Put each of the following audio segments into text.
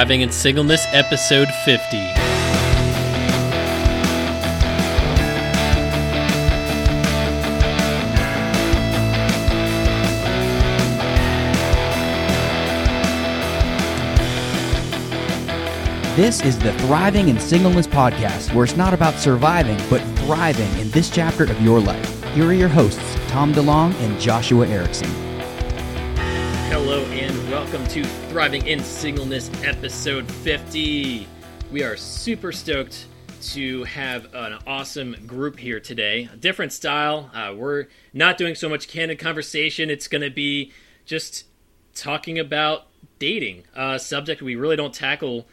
Thriving in Singleness, episode 50. This is the Thriving in Singleness podcast, where it's not about surviving, but thriving in this chapter of your life. Here are your hosts, Tom DeLong and Joshua Erickson. Hello and welcome to Thriving in Singleness, episode 50. We are super stoked to have an awesome group here today. A different style. Uh, we're not doing so much candid conversation. It's going to be just talking about dating, a subject we really don't tackle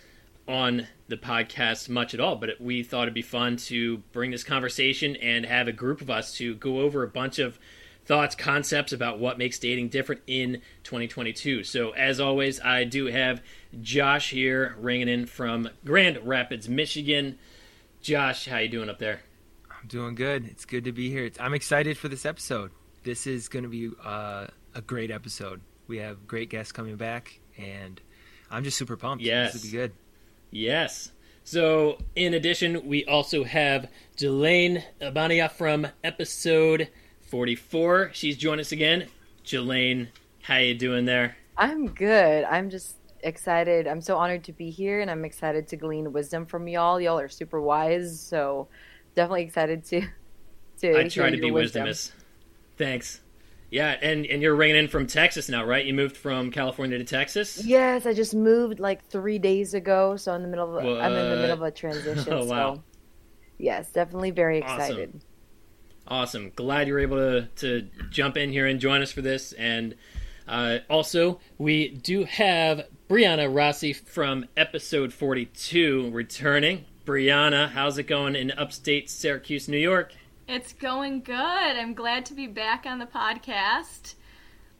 on the podcast much at all, but we thought it'd be fun to bring this conversation and have a group of us to go over a bunch of thoughts, concepts about what makes dating different in 2022. So, as always, I do have Josh here ringing in from Grand Rapids, Michigan. Josh, how you doing up there? I'm doing good. It's good to be here. It's, I'm excited for this episode. This is going to be uh, a great episode. We have great guests coming back, and I'm just super pumped. Yes. This will be good. Yes. So, in addition, we also have Jelaine Abania from episode 44. She's joined us again. Jelaine, how you doing there? I'm good. I'm just excited. I'm so honored to be here, and I'm excited to glean wisdom from y'all. Y'all are super wise, so definitely excited to to. I try to be wisdom. wisdomous. Thanks. Yeah, and and you're ringing in from Texas now, right? You moved from California to Texas. Yes, I just moved like three days ago, so in the middle of a, I'm in the middle of a transition. Oh, wow. So yes, definitely very excited. Awesome. Glad you're able to to jump in here and join us for this. And uh, also, we do have Brianna Rossi from episode 42 returning. Brianna, how's it going in upstate Syracuse, New York? It's going good. I'm glad to be back on the podcast.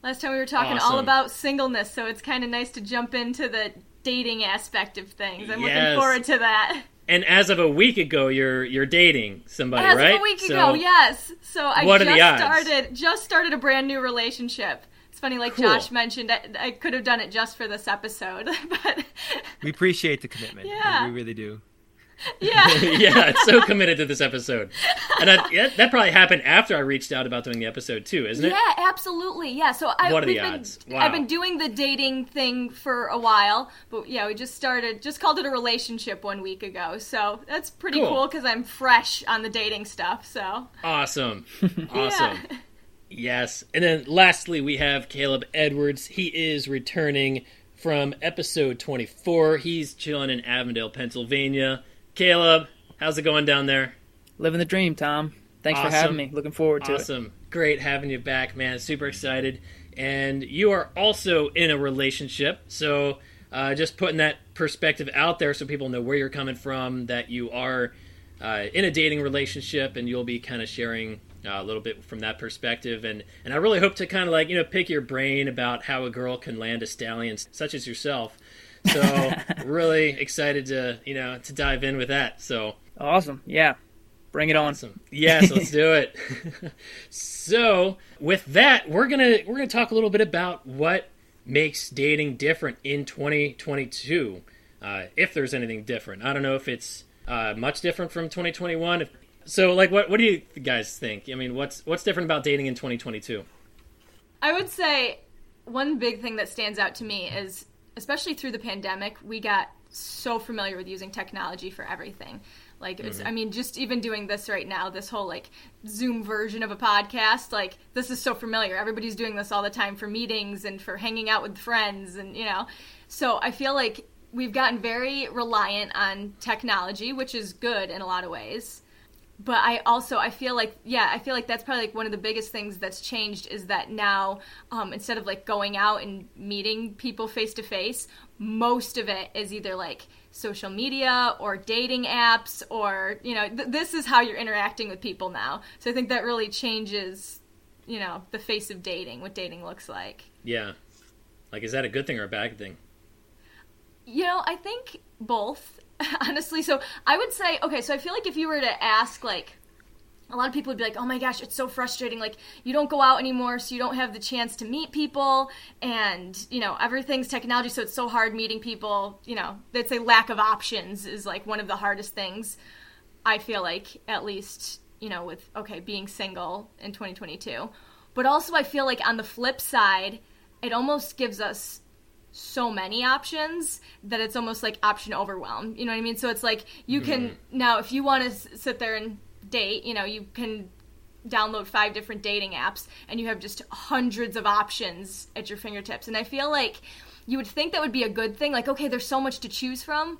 Last time we were talking all about singleness, so it's kind of nice to jump into the dating aspect of things. I'm Yes. looking forward to that. And as of a week ago, you're you're dating somebody, As right? of a week So- ago, yes. So I What are just the odds? started just started a brand new relationship. It's funny, like Cool. Josh mentioned, I, I could have done it just for this episode, but We appreciate the commitment. Yeah. We really do. Yeah. yeah, it's so committed to this episode. And I, yeah, that probably happened after I reached out about doing the episode too, isn't it? Yeah, absolutely. Yeah. So I, What are the we've been, odds? Wow. I've been doing the dating thing for a while, but yeah, we just started, just called it a relationship one week ago. So that's pretty Cool. cool because I'm fresh on the dating stuff. So Awesome. Awesome. yeah. Yes. And then lastly, we have Caleb Edwards. He is returning from episode 24. He's chilling in Avondale, Pennsylvania. Caleb, how's it going down there? Living the dream, Tom. Thanks Awesome. for having me. Looking forward to it. Awesome. Great having you back, man. Super excited. And you are also in a relationship. So uh, just putting that perspective out there so people know where you're coming from, that you are uh, in a dating relationship, and you'll be kind of sharing uh, a little bit from that perspective. And, and I really hope to kind of like, you know, pick your brain about how a girl can land a stallion such as yourself. So really excited to, you know, to dive in with that. So Awesome. Yeah. Bring it on. Awesome. Yes, let's do it. so, with that, we're gonna we're gonna talk a little bit about what makes dating different in 2022. Uh, if there's anything different, I don't know if it's uh, much different from 2021. If, so, like, what what do you guys think? I mean, what's what's different about dating in 2022? I would say one big thing that stands out to me is, especially through the pandemic, we got so familiar with using technology for everything. Like, it's, mm-hmm. I mean, just even doing this right now, this whole like Zoom version of a podcast, like, this is so familiar. Everybody's doing this all the time for meetings and for hanging out with friends, and you know. So I feel like we've gotten very reliant on technology, which is good in a lot of ways but I also I feel like yeah I feel like that's probably like one of the biggest things that's changed is that now um, instead of like going out and meeting people face to face, most of it is either like social media or dating apps or you know th- this is how you're interacting with people now. So I think that really changes you know the face of dating, what dating looks like. Yeah, like, is that a good thing or a bad thing? You know, I think both, honestly. So I would say, okay, so I feel like if you were to ask, like, a lot of people would be like, "Oh my gosh, it's so frustrating. Like you don't go out anymore, so you don't have the chance to meet people, and you know everything's technology, so it's so hard meeting people. You know, they'd say lack of options is like one of the hardest things. I feel like at least you know with okay being single in 2022, but also I feel like on the flip side, it almost gives us so many options that it's almost like option overwhelm. You know what I mean? So it's like you can mm-hmm. now if you want to s- sit there and date, you know, you can download five different dating apps and you have just hundreds of options at your fingertips. And I feel like you would think that would be a good thing. Like, okay, there's so much to choose from,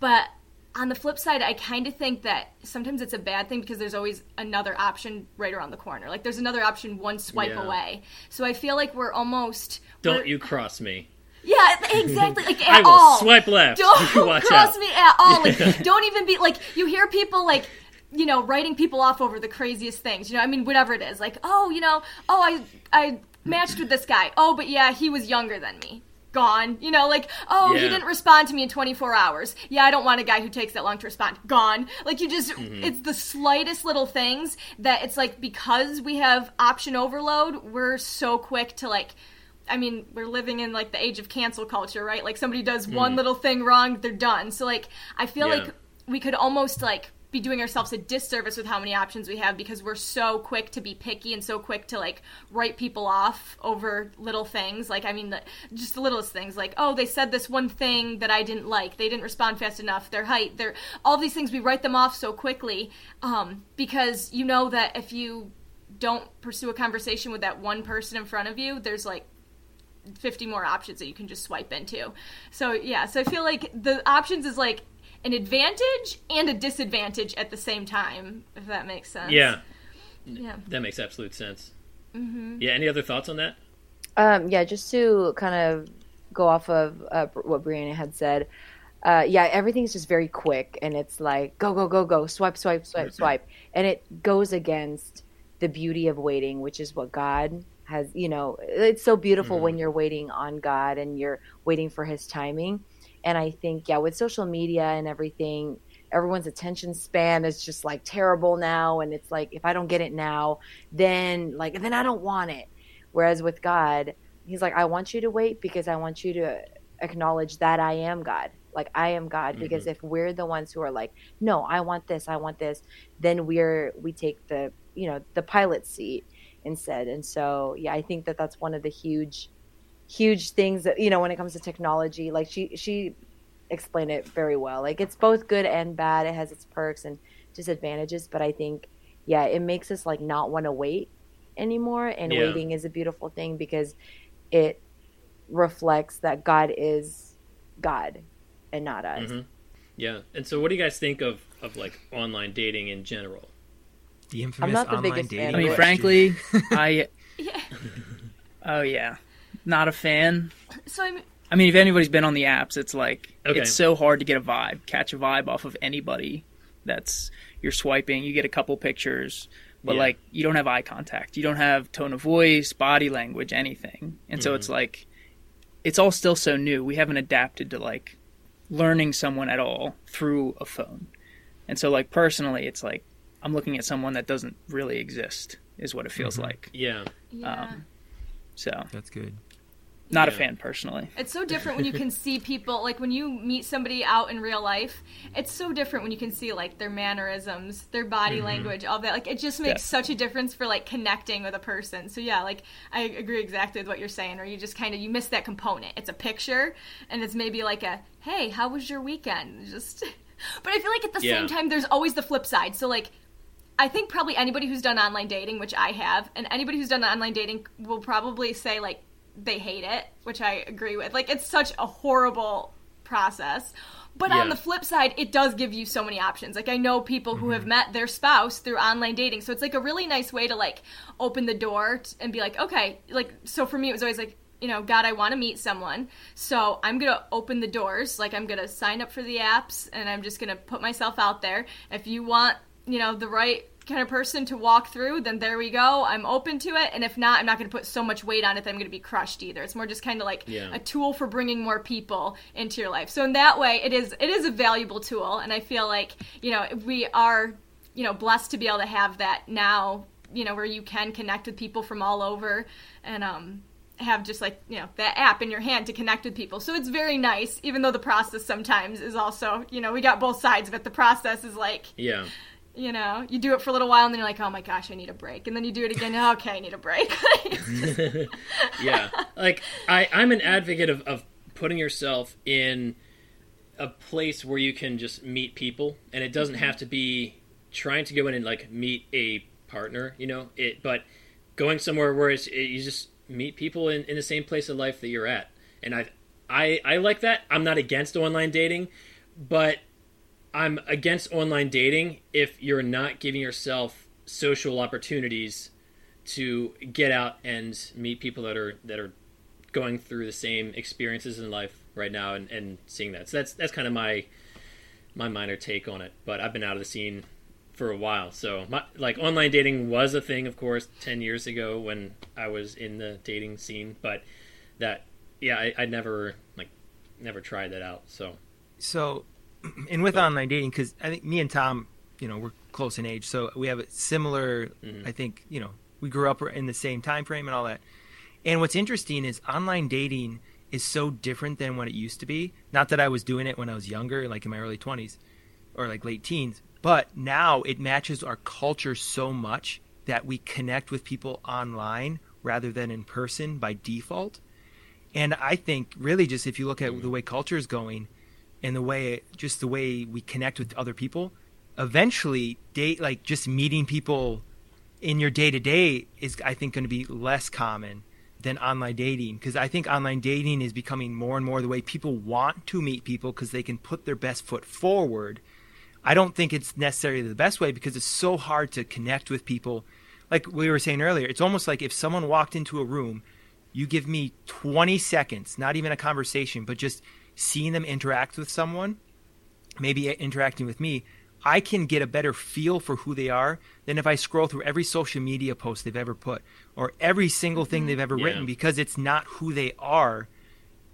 but on the flip side, I kind of think that sometimes it's a bad thing because there's always another option right around the corner. Like there's another option one swipe Yeah. away. So I feel like we're almost Don't we're- you cross me. Yeah, exactly. Like at I will all. swipe left. Don't Watch cross out. me at all. Like, don't even be like. You hear people like, you know, writing people off over the craziest things. You know, I mean, whatever it is. Like, oh, you know, oh, I I matched with this guy. Oh, but yeah, he was younger than me. Gone. You know, like, oh, he didn't respond to me in 24 hours. Yeah, I don't want a guy who takes that long to respond. Gone. Like, you just, Mm-hmm. it's the slightest little things that it's like because we have option overload, we're so quick to like. I mean, we're living in like the age of cancel culture, right? Like somebody does one little thing wrong, they're done. So like I feel Mm. Yeah. like we could almost like be doing ourselves a disservice with how many options we have because we're so quick to be picky and so quick to like write people off over little things. Like I mean, the, just the littlest things. Like oh, they said this one thing that I didn't like. They didn't respond fast enough. Their height. Their all these things we write them off so quickly um, because you know that if you don't pursue a conversation with that one person in front of you, there's like 50 more options that you can just swipe into. So, yeah, so I feel like the options is like an advantage and a disadvantage at the same time, if that makes sense. Yeah, Yeah. that makes absolute sense. Mm-hmm. Yeah. Any other thoughts on that? Um, yeah, just to kind of go off of uh, what Brianna had said. Uh, yeah, everything's just very quick, and it's like go, go, go, go, swipe, swipe, swipe, swipe, and it goes against the beauty of waiting, which is what God has. You know, it's so beautiful when mm-hmm. you're waiting on God and you're waiting for His timing. And I think, yeah, with social media and everything, everyone's attention span is just like terrible now, and it's like if I don't get it now, then like then I don't want it. Whereas with God, He's like, I want you to wait because I want you to acknowledge that I am God. Like I am God. Because mm-hmm. if we're the ones who are like, no, I want this, I want this, then we're we take the you know the pilot seat instead. And so yeah, I think that that's one of the huge, huge things that you know when it comes to technology. Like she she explained it very well. Like it's both good and bad. It has its perks and disadvantages. But I think yeah, it makes us like not want to wait anymore. And Yeah. waiting is a beautiful thing because it reflects that God is God and not us. Mhm. Yeah. And so, what do you guys think of of like online dating in general? The infamous not the online biggest dating. fan I mean, Right. frankly, I. Yeah. Oh yeah, not a fan. So, I mean, I mean, if anybody's been on the apps, it's like Okay. it's so hard to get a vibe, catch a vibe off of anybody. That's you're swiping, you get a couple pictures, but Yeah. like you don't have eye contact, you don't have tone of voice, body language, anything, and so Mm-hmm. it's like it's all still so new. We haven't adapted to like learning someone at all through a phone, and so like personally, it's like I'm looking at someone that doesn't really exist, is what it feels Mm-hmm. like. Yeah. yeah. Um, So That's good. not a fan personally. It's so different when you can see people like when you meet somebody out in real life. It's so different when you can see like their mannerisms, their body language, all that. Like it just makes Yeah. such a difference for like connecting with a person. So yeah, like I agree exactly with what you're saying. Or you just kind of you miss that component. It's a picture, and it's maybe like a hey, how was your weekend? Just. But I feel like at the Yeah. same time, there's always the flip side. So like. I think probably anybody who's done online dating, which I have, and anybody who's done online dating will probably say like they hate it, which I agree with. Like it's such a horrible process. But Yeah. on the flip side, it does give you so many options. Like I know people who have mm-hmm. met their spouse through online dating. So it's like a really nice way to like open the door t- and be like, okay, like so for me it was always like you know, God, I want to meet someone. So I'm going to open the doors. Like, I'm going to sign up for the apps and I'm just going to put myself out there. If you want, you know, the right kind of person to walk through, then there we go. I'm open to it. And if not, I'm not going to put so much weight on it that I'm going to be crushed either. It's more just kind of like Yeah. a tool for bringing more people into your life. So in that way, it is it is a valuable tool. And I feel like, you know, we are you know blessed to be able to have that now you know where you can connect with people from all over and um have just like you know that app in your hand to connect with people so it's very nice even though the process sometimes is also you know we got both sides of it the process is like Yeah. You know you do it for a little while and then you're like oh my gosh i need a break. And then you do it again okay i need a break. Yeah. Like i i'm an advocate of, of putting yourself in a place where you can just meet people and it doesn't mm-hmm. have to be trying to go in and like meet a partner you know? It but going somewhere where it's, it, you just meet people in, in the same place of life that you're at. And i i i like that. I'm not against online dating but i'm against online dating if you're not giving yourself social opportunities to get out and meet people that are that are going through the same experiences in life right now and, and seeing that. So that's that's kind of my my minor take on it. But I've been out of the scene for a while, so my, like online dating was a thing, of course, ten years ago when I was in the dating scene. But that yeah, I, I never like never tried that out. So So, and with online dating, because I think me and Tom, you know, we're close in age, so we have a similar. Mm-hmm. I think you know we grew up in the same time frame and all that. And what's interesting is online dating is so different than what it used to be. Not that I was doing it when I was younger, like in my early twenties or like late teens, but now it matches our culture so much that we connect with people online rather than in person by default. And I think really just if you look at mm-hmm. the way culture is going and the way just the way we connect with other people, eventually date like just meeting people in your day to day is I think going to be less common than online dating because I think online dating is becoming more and more the way people want to meet people because they can put their best foot forward. I don't think it's necessarily the best way because it's so hard to connect with people. Like we were saying earlier, it's almost like if someone walked into a room, you give me 20 seconds, not even a conversation, but just seeing them interact with someone, maybe interacting with me, I can get a better feel for who they are than if I scroll through every social media post they've ever put or every single thing mm-hmm. they've ever Yeah. written because it's not who they are.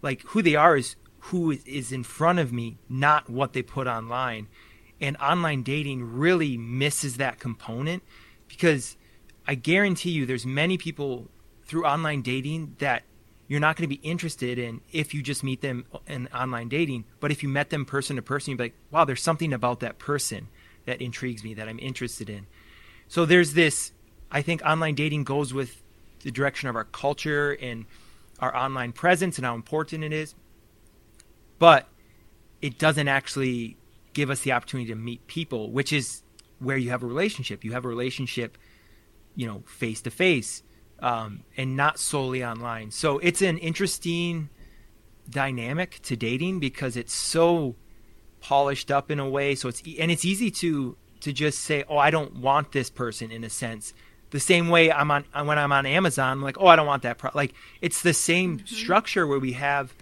Like who they are is who is- is in front of me, not what they put online. And online dating really misses that component because I guarantee you there's many people through online dating that you're not going to be interested in if you just meet them in online dating. But if you met them person to person, you'd be like, wow, there's something about that person that intrigues me that I'm interested in. So there's this, I think online dating goes with the direction of our culture and our online presence and how important it is. But it doesn't actually give us the opportunity to meet people, which is where you have a relationship. You have a relationship, you know, face to face, um, and not solely online. So it's an interesting dynamic to dating because it's so polished up in a way. So it's e- and it's easy to to just say, "Oh, I don't want this person." In a sense, the same way I'm on when I'm on Amazon, I'm like, "Oh, I don't want that." Pro-. Like it's the same structure where we have,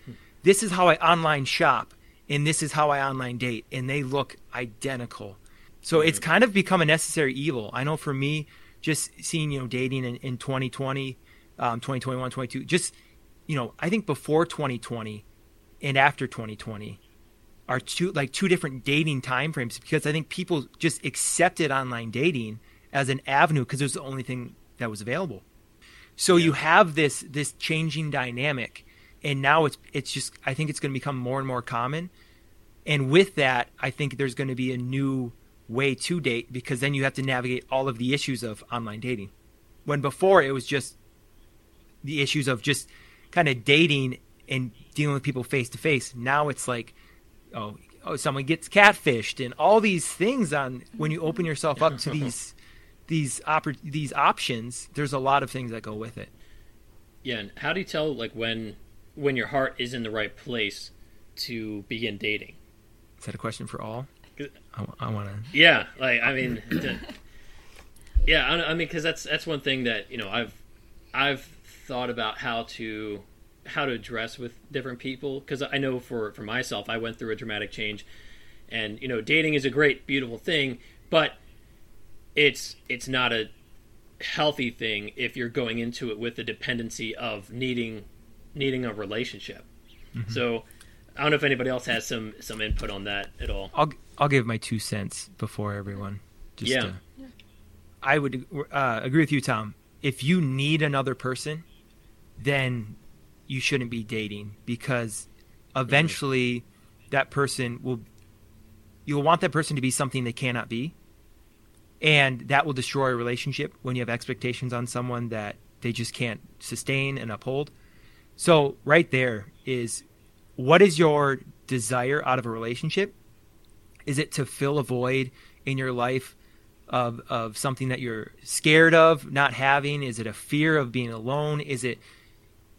this is how I online shop, and this is how I online date, and they look identical. So it's kind of become a necessary evil. I know for me, just seeing you know dating in, in 2020, um, 2021, 22, just you know, I think before 2020 and after 2020 are two like two different dating time frames because I think people just accepted online dating as an avenue because it was the only thing that was available. So you have this this changing dynamic, and now it's it's just I think it's going to become more and more common, and with that I think there's going to be a new way to date because then you have to navigate all of the issues of online dating, when before it was just the issues of just kind of dating and dealing with people face to face. Now it's like, oh, oh, someone gets catfished and all these things on when you open yourself up to these these oppor- these options. There's a lot of things that go with it. Yeah, and how do you tell like when when your heart is in the right place to begin dating? Is that a question for all? I, want to. Yeah, like I mean, the- yeah, I, I mean, because that's that's one thing that you know I've I've thought about how to how to address with different people because I know for for myself I went through a dramatic change, and you know dating is a great beautiful thing, but it's it's not a healthy thing if you're going into it with the dependency of needing needing a relationship. Mm-hmm. So I don't know if anybody else has some some input on that at all. I'll I'll give my two cents before everyone. Just Yeah. to- I would uh, agree with you, Tom. If you need another person, then you shouldn't be dating because eventually that person will you'll want that person to be something they cannot be and that will destroy a relationship when you have expectations on someone that they just can't sustain and uphold so right there is what is your desire out of a relationship is it to fill a void in your life of of something that you're scared of not having? Is it a fear of being alone? Is it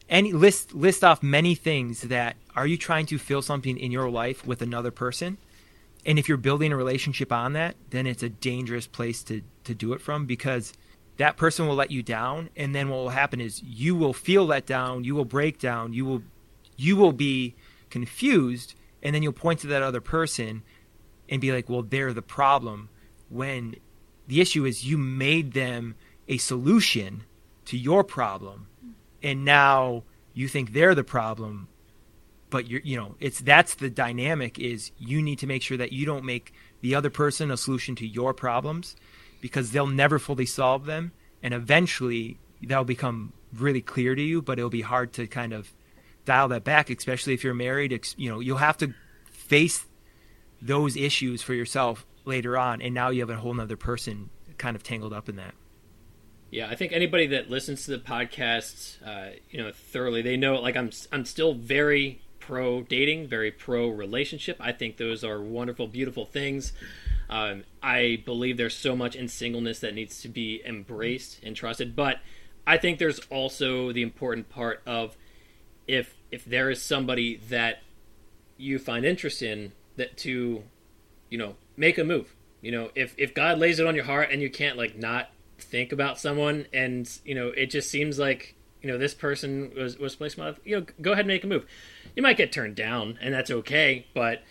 any list list off many things that are you trying to fill something in your life with another person? And if you're building a relationship on that then it's a dangerous place to to do it from because that person will let you down and then what will happen is you will feel let down you will break down you will you will be confused and then you'll point to that other person and be like well they're the problem when the issue is you made them a solution to your problem and now you think they're the problem but you're you know it's that's the dynamic is you need to make sure that you don't make the other person a solution to your problems because they'll never fully solve them and eventually that'll become really clear to you but it'll be hard to kind of dial that back especially if you're married you know you'll have to face those issues for yourself later on and now you have a whole nother person kind of tangled up in that Yeah, I think anybody that listens to the podcast, uh, you know, thoroughly, they know like I'm I'm still very pro dating, very pro relationship. I think those are wonderful, beautiful things. Um, I believe there's so much in singleness that needs to be embraced and trusted, but I think there's also the important part of if if there is somebody that you find interest in that to you know make a move. You know if if god lays it on your heart and you can't like not think about someone and you know it just seems like you know this person was was placed my you know go ahead and make a move. You might get turned down and that's okay but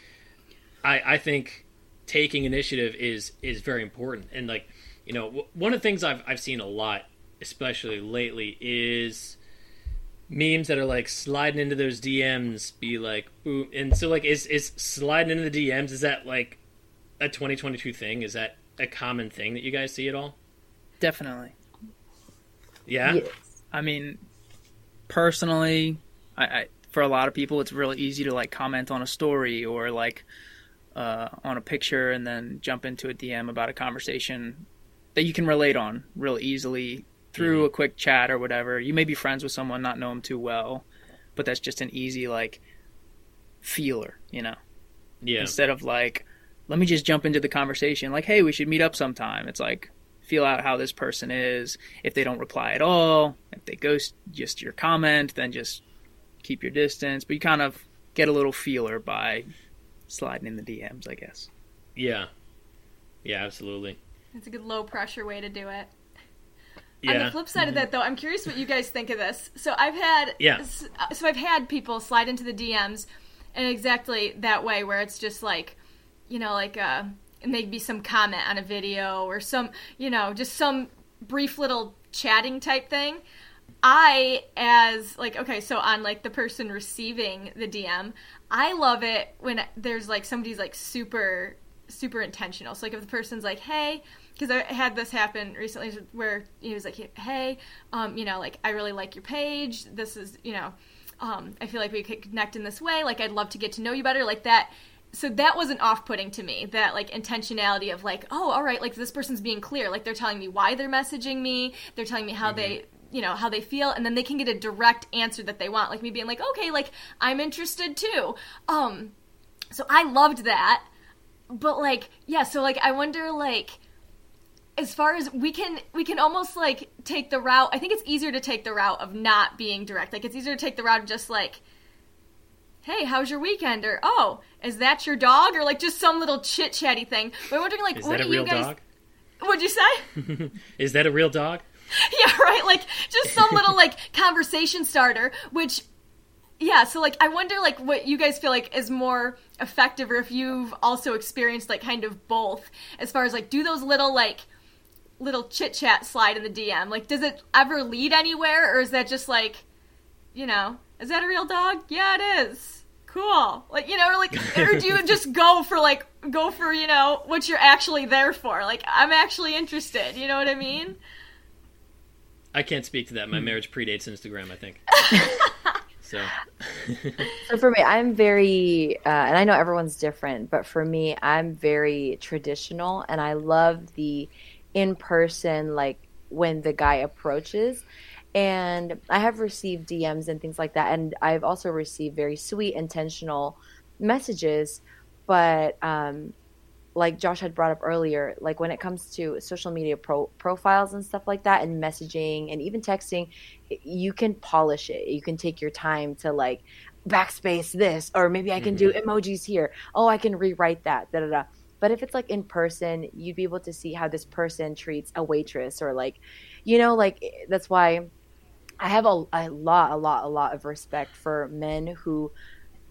i i think taking initiative is is very important. And like you know one of the things i've i've seen a lot especially lately is memes that are like sliding into those DMs be like boom and so like is is sliding into the DMs is that like a 2022 thing is that a common thing that you guys see at all Definitely. yeah Yes. I mean, personally, I, I for a lot of people, it's really easy to like comment on a story or like uh, on a picture and then jump into a DM about a conversation that you can relate on real easily through a quick chat or whatever. You may be friends with someone, not know them too well, but that's just an easy like feeler, you know. yeah Instead of like, let me just jump into the conversation, like, hey, we should meet up sometime. It's like feel out how this person is. If they don't reply at all, if they ghost just your comment, then just keep your distance. But you kind of get a little feeler by sliding in the DMs, I guess. yeah yeah absolutely It's a good low pressure way to do it. Yeah On the flip side of that, though, I'm curious what you guys think of this. So I've had Yeah. So I've had people slide into the DMs, in exactly that way, where it's just like, you know, like uh, maybe some comment on a video or some, you know, just some brief little chatting type thing. I, as like, okay, so on like the person receiving the DM, I love it when there's like somebody's like super, super intentional. So like if the person's like, hey, because I had this happen recently where he was like, hey, um, you know, like I really like your page. This is, you know, um, I feel like we could connect in this way. Like I'd love to get to know you better. Like that. So that wasn't off-putting to me. That like intentionality of like, oh, all right, like this person's being clear. Like they're telling me why they're messaging me. They're telling me how they you know how they feel and then they can get a direct answer that they want like me being like okay like i'm interested too um so i loved that but like yeah so like i wonder like as far as we can we can almost like take the route i think it's easier to take the route of not being direct. Like it's easier to take the route of just like hey how's your weekend? or oh is that your dog? or like just some little chit chatty thing. But i'm wondering like is what do you guys dog? What'd you say? Is that a real dog? Yeah, right. Like just some little like conversation starter, which yeah, so like I wonder like what you guys feel like is more effective or if you've also experienced like kind of both as far as like do those little like little chit chat slide in the DM. Like does it ever lead anywhere or is that just like you know, is that a real dog? Yeah, it is. cool. Like, you know, or like, or do you just go for like, go for, you know, what you're actually there for? Like, I'm actually interested. You know what I mean? I can't speak to that. My marriage predates Instagram, I think. so, So for me, I'm very, uh, and I know everyone's different, but for me, I'm very traditional, and I love the in person, like when the guy approaches. And I have received DMs and things like that, and I've also received very sweet, intentional messages. But um, like Josh had brought up earlier, like when it comes to social media pro- profiles and stuff like that, and messaging and even texting, you can polish it. You can take your time to like backspace this, or maybe I can do emojis here. Oh, I can rewrite that. Da da da. But if it's like in person, you'd be able to see how this person treats a waitress, or like, you know, like that's why I have a, a lot, a lot, a lot of respect for men who,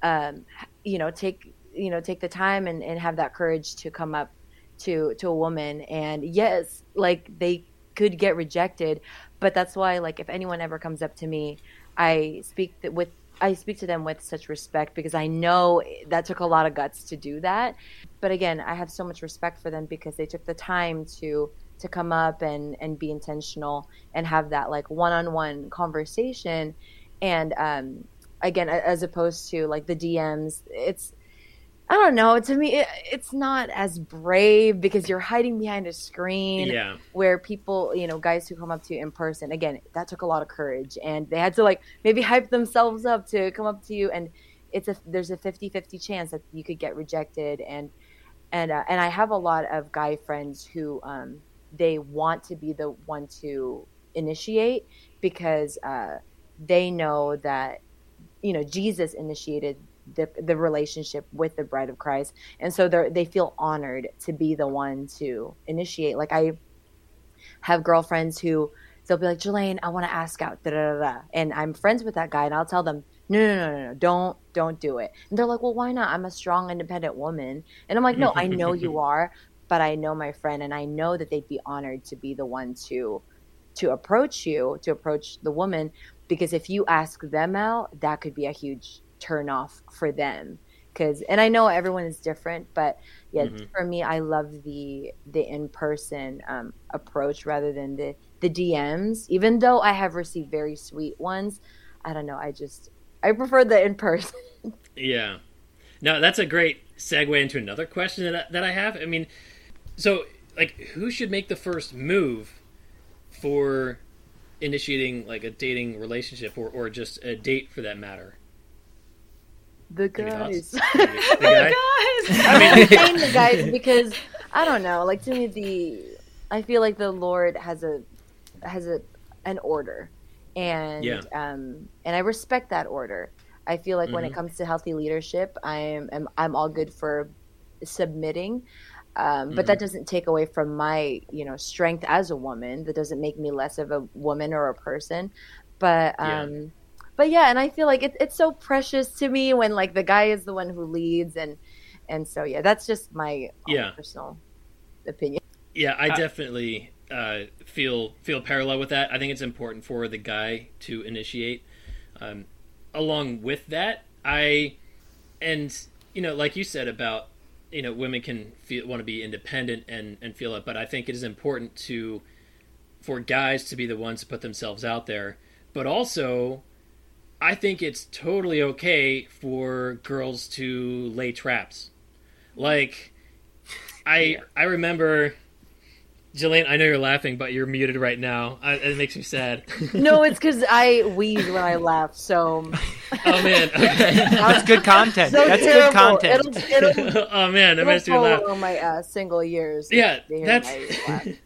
um, you know, take you know take the time and, and have that courage to come up to to a woman. And yes like they could get rejected but that's why like if anyone ever comes up to me i speak th- with i speak to them with such respect because i know that took a lot of guts to do that but again i have so much respect for them because they took the time to to come up and and be intentional and have that like one-on-one conversation and um again as opposed to like the dms it's I don't know. To me, it, it's not as brave because you're hiding behind a screen. Yeah. Where people, you know, guys who come up to you in person, again, that took a lot of courage, and they had to like maybe hype themselves up to come up to you, and it's a there's a 50-50 chance that you could get rejected, and and uh, and I have a lot of guy friends who um, they want to be the one to initiate because uh, they know that you know Jesus initiated the the relationship with the bride of Christ, and so they they feel honored to be the one to initiate. Like I have girlfriends who they'll be like, Jelaine, I want to ask out, da da da, and I'm friends with that guy, and I'll tell them, no, no, no, no, no, don't don't do it. And they're like, well, why not? I'm a strong, independent woman, and I'm like, no, I know you are, but I know my friend, and I know that they'd be honored to be the one to to approach you, to approach the woman, because if you ask them out, that could be a huge turn off for them because and i know everyone is different but yeah Mhm. for me i love the the in-person um, approach rather than the the dms even though i have received very sweet ones i don't know i just i prefer the in-person Yeah. No, that's a great segue into another question that I, that I have. I mean, so like, who should make the first move for initiating like a dating relationship or, or just a date for that matter? the guys thoughts? The guy? Guys! I'm saying the guys because I don't know. Like to me, the I feel like the Lord has a has a an order, and Yeah. um and I respect that order. I feel like when it Mhm. comes to healthy leadership, I'm I'm, I'm all good for submitting. Um, but that doesn't take away from my, you know, strength as a woman. That doesn't make me less of a woman or a person. But Yeah. um, but yeah, and I feel like it, it's so precious to me when like the guy is the one who leads, and and so yeah, that's just my own Yeah. personal opinion. Yeah, I definitely uh, feel feel parallel with that. I think it's important for the guy to initiate. Um, along with that, I and you know, like you said about you know, women can feel want to be independent and and feel it, but I think it is important to for guys to be the ones to put themselves out there, but also I think it's totally okay for girls to lay traps. Like I I remember Jillian, I know you're laughing, but you're muted right now. I, it makes me sad. no, it's because I wheeze when I laugh, so oh man, okay. That's good content. so That's terrible. good content. It'll, it'll, oh man, that it'll makes me laugh. prolong my uh, single years. Yeah, that's my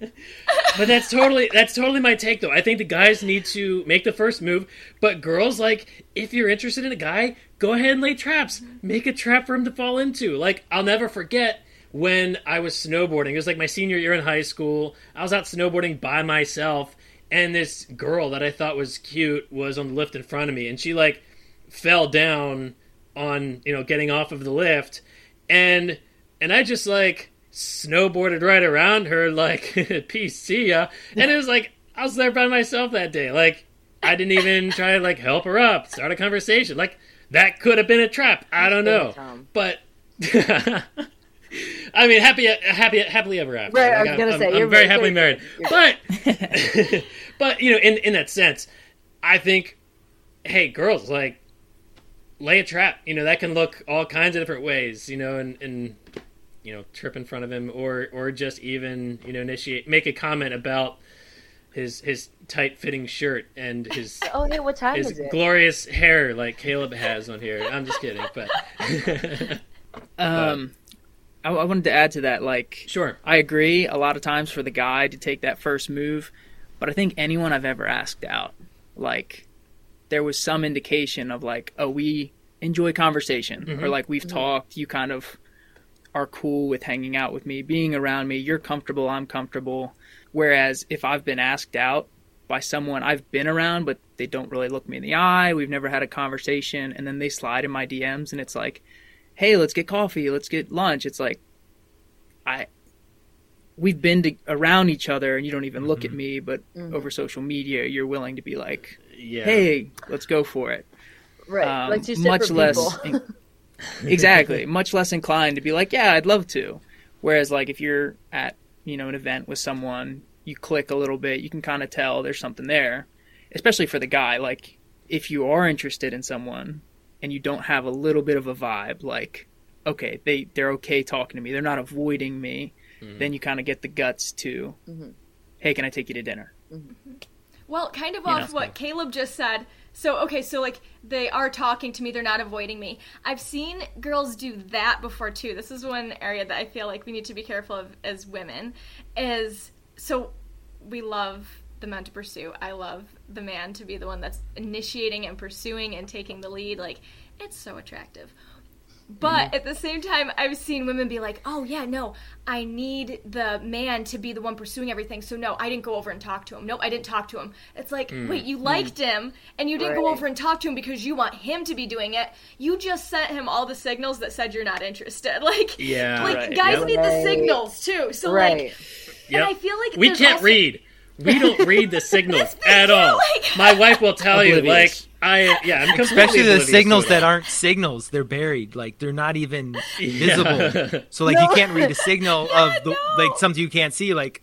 but that's totally that's totally my take though. I think the guys need to make the first move, but girls like if you're interested in a guy, go ahead and lay traps. Make a trap for him to fall into. Like I'll never forget when I was snowboarding. It was like my senior year in high school. I was out snowboarding by myself and this girl that I thought was cute was on the lift in front of me and she like fell down on, you know, getting off of the lift and and I just like snowboarded right around her like peace see ya and it was like I was there by myself that day like I didn't even try to like help her up start a conversation like that could have been a trap. I don't know, but. I mean, happy, happy, happily ever after. Right, I was I'm- gonna I'm, say, I'm you're very right, happily you're- married, but, but you know, in in that sense, I think, hey, girls, like, lay a trap. You know, that can look all kinds of different ways. You know, and and you know, trip in front of him, or or just even you know, initiate, make a comment about his his tight fitting shirt and his Oh, hey, what time his is it? glorious hair like Caleb has on here. I'm just kidding, but Um, I, I wanted to add to that, like, sure. I agree a lot of times for the guy to take that first move, but I think anyone I've ever asked out, like, there was some indication of like, oh, we enjoy conversation, or mm-hmm. like we've mm-hmm. talked, you kind of are cool with hanging out with me, being around me, you're comfortable, I'm comfortable. Whereas if I've been asked out by someone I've been around, but they don't really look me in the eye, we've never had a conversation, and then they slide in my DMs and it's like, hey, let's get coffee, let's get lunch. It's like, I, we've been to, around each other and you don't even look at me, but over social media, you're willing to be like, Yeah. hey, let's go for it. Right, Um, like two much less, people. exactly, much less inclined to be like, yeah, I'd love to. Whereas, like, if you're at, you know, an event with someone, you click a little bit, you can kind of tell there's something there. Especially for the guy, like, if you are interested in someone and you don't have a little bit of a vibe, like, okay, they they're okay talking to me, they're not avoiding me, mm-hmm. then you kind of get the guts to, mm-hmm. hey, can I take you to dinner? Mm-hmm. Well, kind of You off know. what Caleb just said. So, okay, so like they are talking to me, they're not avoiding me. I've seen girls do that before too. This is one area that I feel like we need to be careful of as women. Is so we love the man to pursue. I love the man to be the one that's initiating and pursuing and taking the lead. Like, it's so attractive. But mm-hmm. at the same time, I've seen women be like, "Oh yeah, no, I need the man to be the one pursuing everything." So no, I didn't go over and talk to him. Nope, I didn't talk to him. It's like, mm, wait, you mm. liked him and you didn't go over and talk to him because you want him to be doing it. You just sent him all the signals that said you're not interested. Like, Yeah. like Right. guys Yep. need the signals too. So right. like, Yep. and I feel like we can't also- read. We don't read the signals at all. like- My wife will tell you, like, I yeah, I'm completely Especially the signals that aren't signals; they're buried. Like they're not even Yeah. visible. So like you can't read a signal of the like something you can't see. Like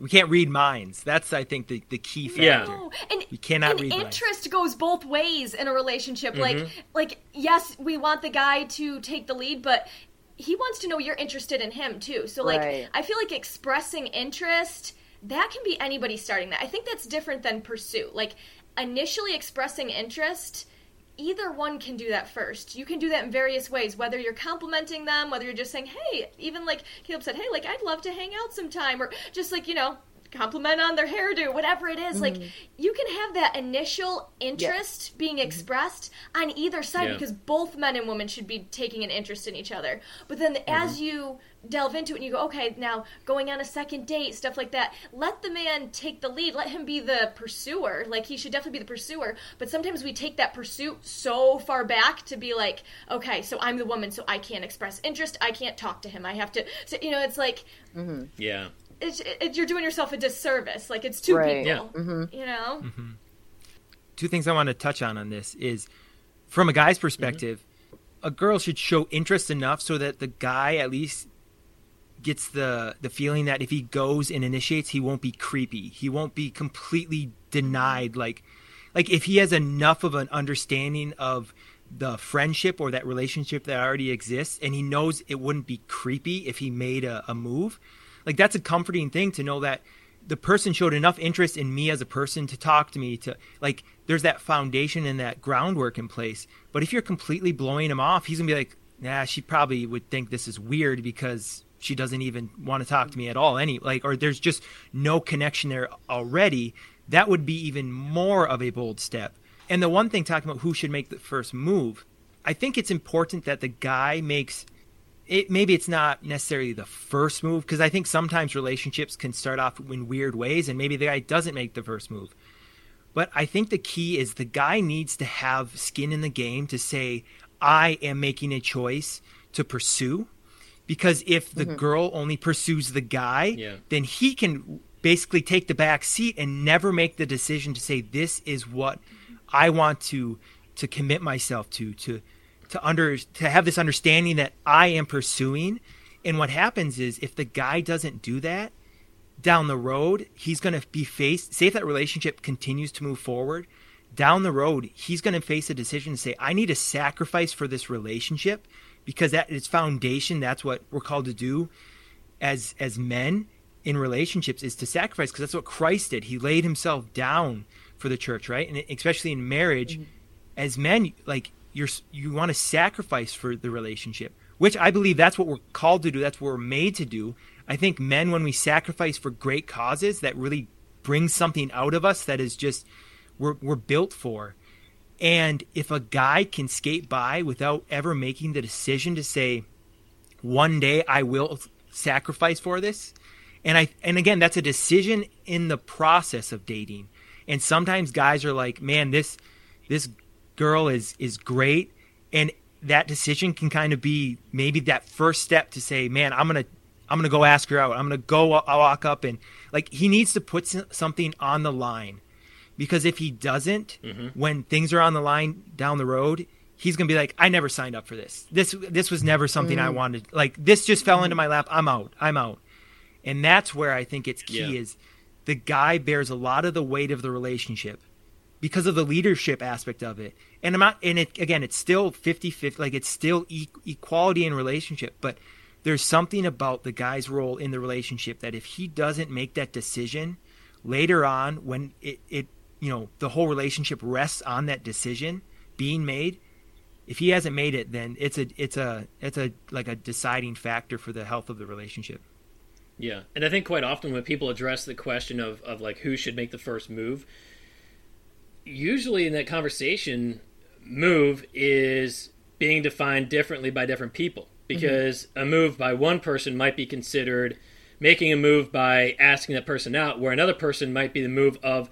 we can't read minds. That's I think the the key factor. Yeah. And You cannot and read minds. interest goes both ways in a relationship. Mm-hmm. Like, like yes, we want the guy to take the lead, but he wants to know you're interested in him too. So, like, Right. I feel like expressing interest that can be anybody starting that. I think that's different than pursue. Like, initially expressing interest. Either one can do that first. You can do that in various ways, whether you're complimenting them, whether you're just saying, hey, even like Caleb said, hey, like, I'd love to hang out sometime, or just like, you know, compliment on their hairdo, whatever it is. Like, mm-hmm. you can have that initial interest being mm-hmm. expressed on either side Yeah. because both men and women should be taking an interest in each other. But then mm-hmm. as you delve into it and you go, okay, now going on a second date, stuff like that, let the man take the lead. Let him be the pursuer. Like, he should definitely be the pursuer. But sometimes we take that pursuit so far back to be like, okay, so I'm the woman, so I can't express interest. I can't talk to him. I have to, so, you know, it's like, mm-hmm. Yeah. it's, it, you're doing yourself a disservice. Like, it's two Right. people. Yeah. Mm-hmm. You know? Mm-hmm. two things I want to touch on on this is from a guy's perspective, a girl should show interest enough so that the guy at least gets the the feeling that if he goes and initiates, he won't be creepy. He won't be completely denied like like if he has enough of an understanding of the friendship or that relationship that already exists and he knows it wouldn't be creepy if he made a, a move like that's a comforting thing to know that the person showed enough interest in me as a person to talk to me to like there's that foundation and that groundwork in place but if you're completely blowing him off he's gonna be like nah she probably would think this is weird because she doesn't even want to talk to me at all any like or there's just no connection there already that would be even more of a bold step and the one thing talking about who should make the first move i think it's important that the guy makes it maybe it's not necessarily the first move because I think sometimes relationships can start off in weird ways and maybe the guy doesn't make the first move. But I think the key is the guy needs to have skin in the game to say I am making a choice to pursue because if the mm-hmm. girl only pursues the guy, Yeah. then he can basically take the back seat and never make the decision to say this is what I want to to commit myself to to to under to have this understanding that I am pursuing. And what happens is if the guy doesn't do that down the road, he's going to be faced. Say if that relationship continues to move forward, down the road, he's going to face a decision to say, I need a sacrifice for this relationship because that its foundation. That's what we're called to do as as men in relationships is to sacrifice because that's what Christ did. He laid himself down for the church, right? And especially in marriage, mm-hmm. as men, like you're you want to sacrifice for the relationship, which I believe that's what we're called to do. That's what we're made to do. I think men, when we sacrifice for great causes, that really brings something out of us that is just we're we're built for. And if a guy can skate by without ever making the decision to say, one day I will sacrifice for this, and I and again that's a decision in the process of dating. And sometimes guys are like, man, this this girl is is great, and that decision can kind of be maybe that first step to say, man, I'm gonna I'm gonna go ask her out. I'm gonna go I'll walk up and like he needs to put something on the line because if he doesn't, mm-hmm. when things are on the line down the road, he's gonna be like, I never signed up for this. This this was never something mm. I wanted. Like this just fell into my lap. I'm out. I'm out. And that's where I think it's key yeah. is the guy bears a lot of the weight of the relationship because of the leadership aspect of it. And I'm not, and it again, it's still 50-50, like it's still e- equality in relationship, but there's something about the guy's role in the relationship that if he doesn't make that decision later on when it, it you know the whole relationship rests on that decision being made if he hasn't made it then it's a it's a it's a like a deciding factor for the health of the relationship. Yeah. And i think quite often when people address the question of of like who should make the first move usually in that conversation move is being defined differently by different people. Because mm-hmm. a move by one person might be considered making a move by asking that person out where another person might be the move of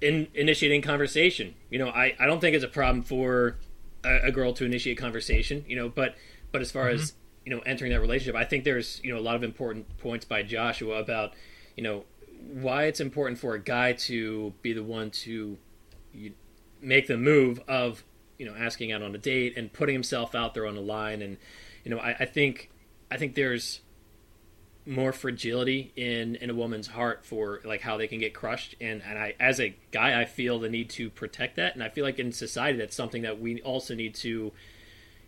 in initiating conversation. You know, I, I don't think it's a problem for a, a girl to initiate conversation. You know, but but as far mm-hmm. as you know, entering that relationship, I think there's you know a lot of important points by Joshua about you know why it's important for a guy to be the one to you, make the move of you know asking out on a date and putting himself out there on the line and you know I, I think I think there's more fragility in in a woman's heart for like how they can get crushed. And and I as a guy I feel the need to protect that. And I feel like in society that's something that we also need to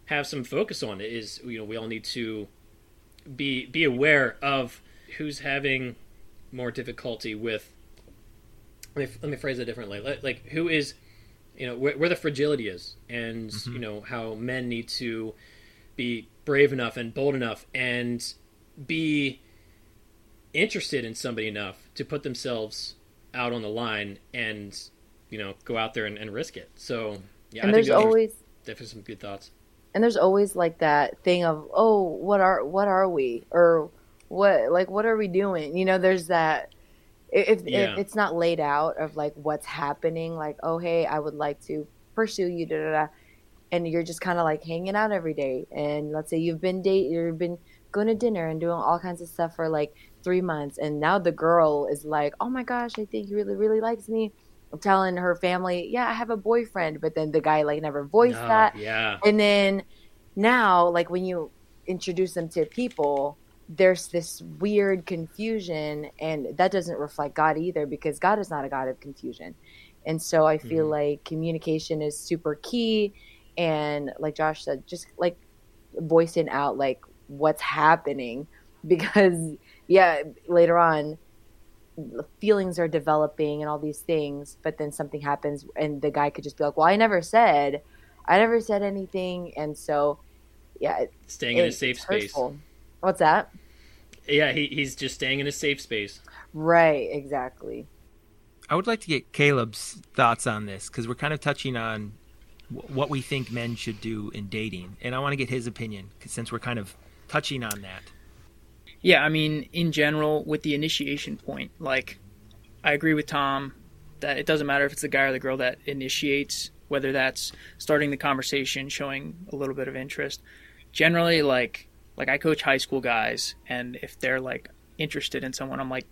have some focus on is you know we all need to be be aware of who's having more difficulty with let me, let me phrase it differently. Like, like who is you know where, where the fragility is and mm-hmm. you know how men need to be brave enough and bold enough and be interested in somebody enough to put themselves out on the line and you know go out there and, and risk it. So yeah, and I there's always definitely some good thoughts. And there's always like that thing of oh what are what are we or what like what are we doing? You know, there's that if, yeah. if it's not laid out of like what's happening, like oh hey I would like to pursue you da da da, and you're just kind of like hanging out every day, and let's say you've been date you've been going to dinner and doing all kinds of stuff for like three months and now the girl is like oh my gosh i think he really really likes me. I'm telling her family yeah i have a boyfriend but then the guy like never voiced oh, that. yeah. And then now like when you introduce them to people there's this weird confusion and that doesn't reflect god either because god is not a god of confusion. And so i feel mm-hmm. like communication is super key and like josh said just like voicing out like what's happening because yeah later on feelings are developing and all these things but then something happens and the guy could just be like well i never said i never said anything. And so yeah staying in a safe space. what's that? Yeah he, he's just staying in a safe space. Right exactly. I would like to get caleb's thoughts on this because we're kind of touching on what we think men should do in dating and i want to get his opinion since we're kind of touching on that yeah, I mean, in general, with the initiation point, like, I agree with Tom that it doesn't matter if it's the guy or the girl that initiates, whether that's starting the conversation, showing a little bit of interest. Generally, like, like I coach high school guys, and if they're like interested in someone, I'm like,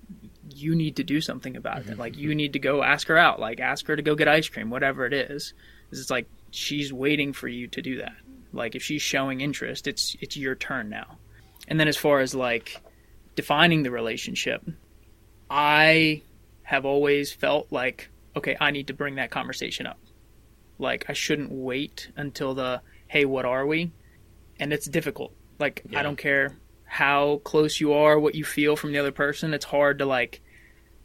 you need to do something about it. Mm-hmm. Like, you need to go ask her out, like, ask her to go get ice cream, whatever it is. It's like she's waiting for you to do that. Like if she's showing interest, it's it's your turn now. And then as far as like defining the relationship, I have always felt like okay, I need to bring that conversation up. Like I shouldn't wait until the hey, what are we? And it's difficult. Like Yeah. I don't care how close you are, what you feel from the other person. It's hard to like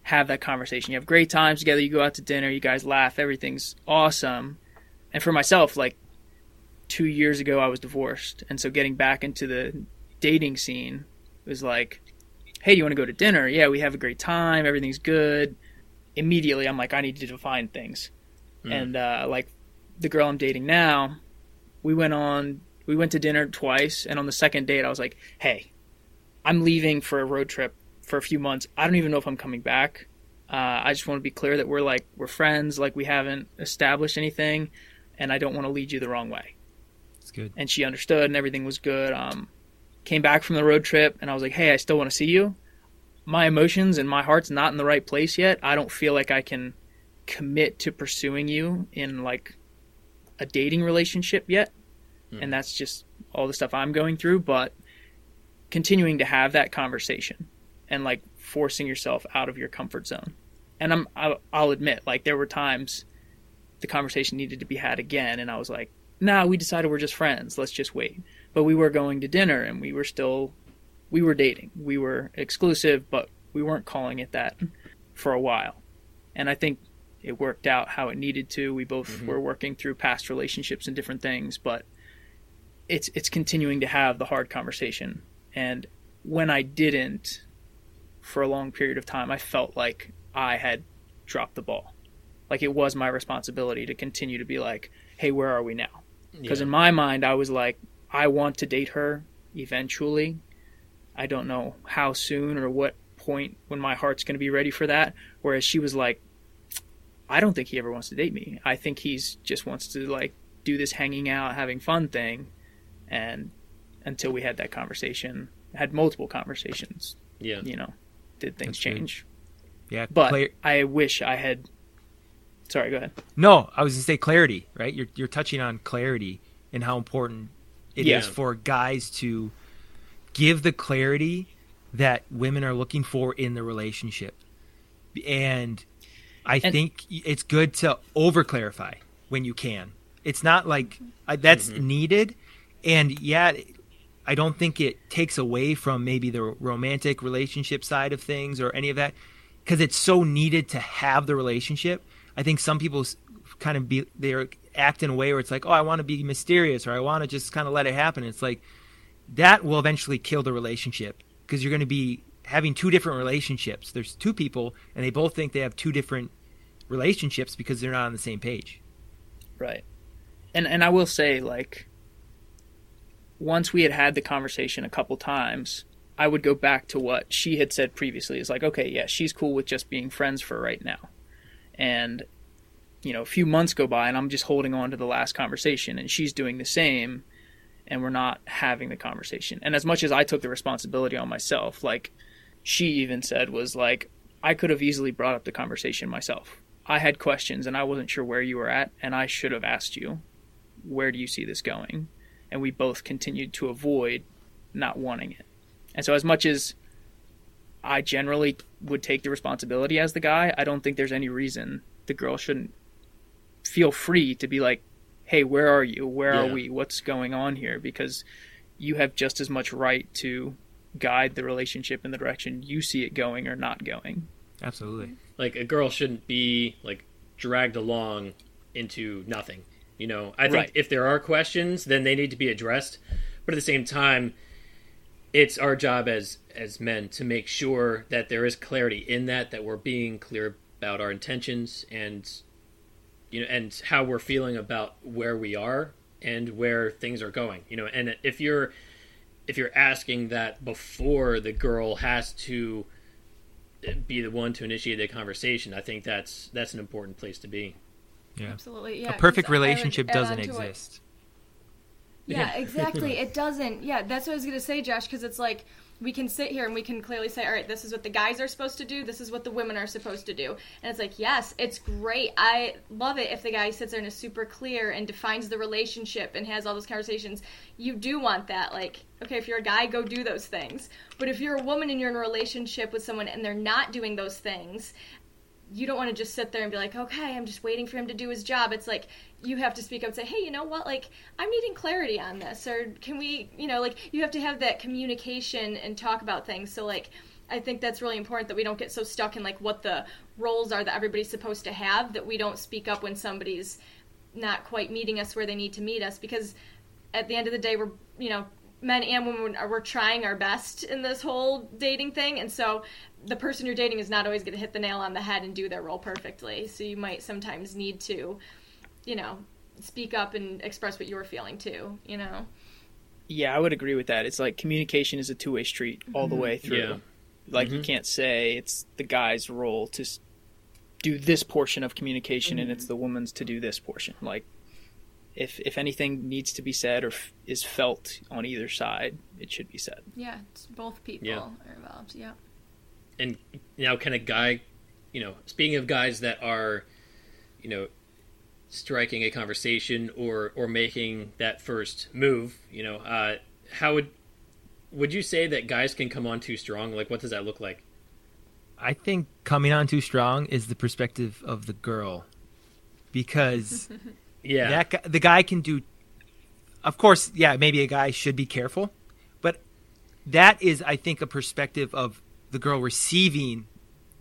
have that conversation. You have great times together, you go out to dinner, you guys laugh, everything's awesome. And for myself, like 2 years ago I was divorced, and so getting back into the dating scene was like, "Hey, do you want to go to dinner? Yeah, we have a great time, everything's good." Immediately I'm like, I need to define things. And uh like the girl I'm dating now, we went on we went to dinner twice and on the second date I was like, "Hey, I'm leaving for a road trip for a few months. I don't even know if I'm coming back. Uh, I just want to be clear that we're like we're friends, like we haven't established anything, and I don't want to lead you the wrong way. It's good. And she understood, and everything was good. Um, came back from the road trip, and I was like, hey, I still want to see you. My emotions and my heart's not in the right place yet. I don't feel like I can commit to pursuing you in like a dating relationship yet, hmm. and that's just all the stuff I'm going through. But continuing to have that conversation and like forcing yourself out of your comfort zone. And I'm I'll, I'll admit like there were times the conversation needed to be had again and I was like, "Nah, we decided we're just friends. Let's just wait." But we were going to dinner and we were still we were dating. We were exclusive, but we weren't calling it that for a while. And I think it worked out how it needed to. We both mm-hmm. were working through past relationships and different things, but it's it's continuing to have the hard conversation. And when I didn't for a long period of time, I felt like I had dropped the ball. Like it was my responsibility to continue to be like, "Hey, where are we now?" Because Yeah. in my mind, I was like, I want to date her eventually. I don't know how soon or what point when my heart's going to be ready for that. Whereas she was like, I don't think he ever wants to date me. I think he's just wants to like do this hanging out, having fun thing. And until we had that conversation, had multiple conversations, yeah. you know, did things That's good. change. Yeah, But clar- I wish I had. Sorry, go ahead. no, I was gonna say clarity, right? You're you're touching on clarity and how important it is Yeah. for guys to give the clarity that women are looking for in the relationship. And I And- think it's good to over clarify when you can. It's not like uh, that's needed, and yeah, I don't think it takes away from maybe the romantic relationship side of things or any of that because it's so needed to have the relationship. I think some people kind of be they're act in a way where it's like, oh, I want to be mysterious or I want to just kind of let it happen. It's like that will eventually kill the relationship because you're going to be having two different relationships. There's two people and they both think they have two different relationships because they're not on the same page. Right. And and I will say like once we had had the conversation a couple times, I would go back to what she had said previously. Is like, okay, yeah, she's cool with just being friends for right now. And you know, a few months go by and I'm just holding on to the last conversation and she's doing the same and we're not having the conversation. And as much as I took the responsibility on myself, like she even said was like I could have easily brought up the conversation myself. I had questions and I wasn't sure where you were at and I should have asked you, where do you see this going? And we both continued to avoid not wanting it. And so as much as I generally would take the responsibility as the guy, I don't think there's any reason the girl shouldn't feel free to be like, "Hey, where are you? Where are we? What's going on here?" because you have just as much right to guide the relationship in the direction you see it going or not going. Absolutely. like a girl shouldn't be like dragged along into nothing you know i think Right. if there are questions then they need to be addressed but at the same time it's our job as as men to make sure that there is clarity in that that we're being clear about our intentions and you know and how we're feeling about where we are and where things are going you know and if you're if you're asking that before the girl has to be the one to initiate the conversation i think that's that's an important place to be Yeah. Absolutely, yeah. a perfect 'cause I would relationship doesn't on to what- exist. Yeah, exactly. it doesn't. Yeah, that's what I was going to say, Josh, because it's like we can sit here and we can clearly say, all right, this is what the guys are supposed to do, this is what the women are supposed to do. And it's like, yes, it's great. I love it if the guy sits there and is super clear and defines the relationship and has all those conversations. You do want that. Like, okay, if you're a guy, go do those things. But if you're a woman and you're in a relationship with someone and they're not doing those things, you don't want to just sit there and be like, okay, I'm just waiting for him to do his job. It's like you have to speak up and say, hey, you know what? Like, I'm needing clarity on this, or can we, you know, like you have to have that communication and talk about things. So like. I think that's really important that we don't get so stuck in like what the roles are that everybody's supposed to have that we don't speak up when somebody's not quite meeting us where they need to meet us because at the end of the day we're you know men and women are we're trying our best in this whole dating thing and so the person you're dating is not always going to hit the nail on the head and do their role perfectly so you might sometimes need to you know speak up and express what you're feeling too you know Yeah, I would agree with that. It's like communication is a two way street all the mm-hmm. way through. Yeah. Like you mm-hmm. can't say it's the guy's role to do this portion of communication and it's mm-hmm. the woman's to do this portion. Like if if anything needs to be said or f- is felt on either side, it should be said. yeah it's both people Yeah. are involved yeah and now can a guy you know speaking of guys that are you know striking a conversation or or making that first move you know uh how would would you say that guys can come on too strong like what does that look like I think coming on too strong is the perspective of the girl, because yeah that guy, the guy can do. Of course, yeah, maybe a guy should be careful, but that is, I think, a perspective of the girl receiving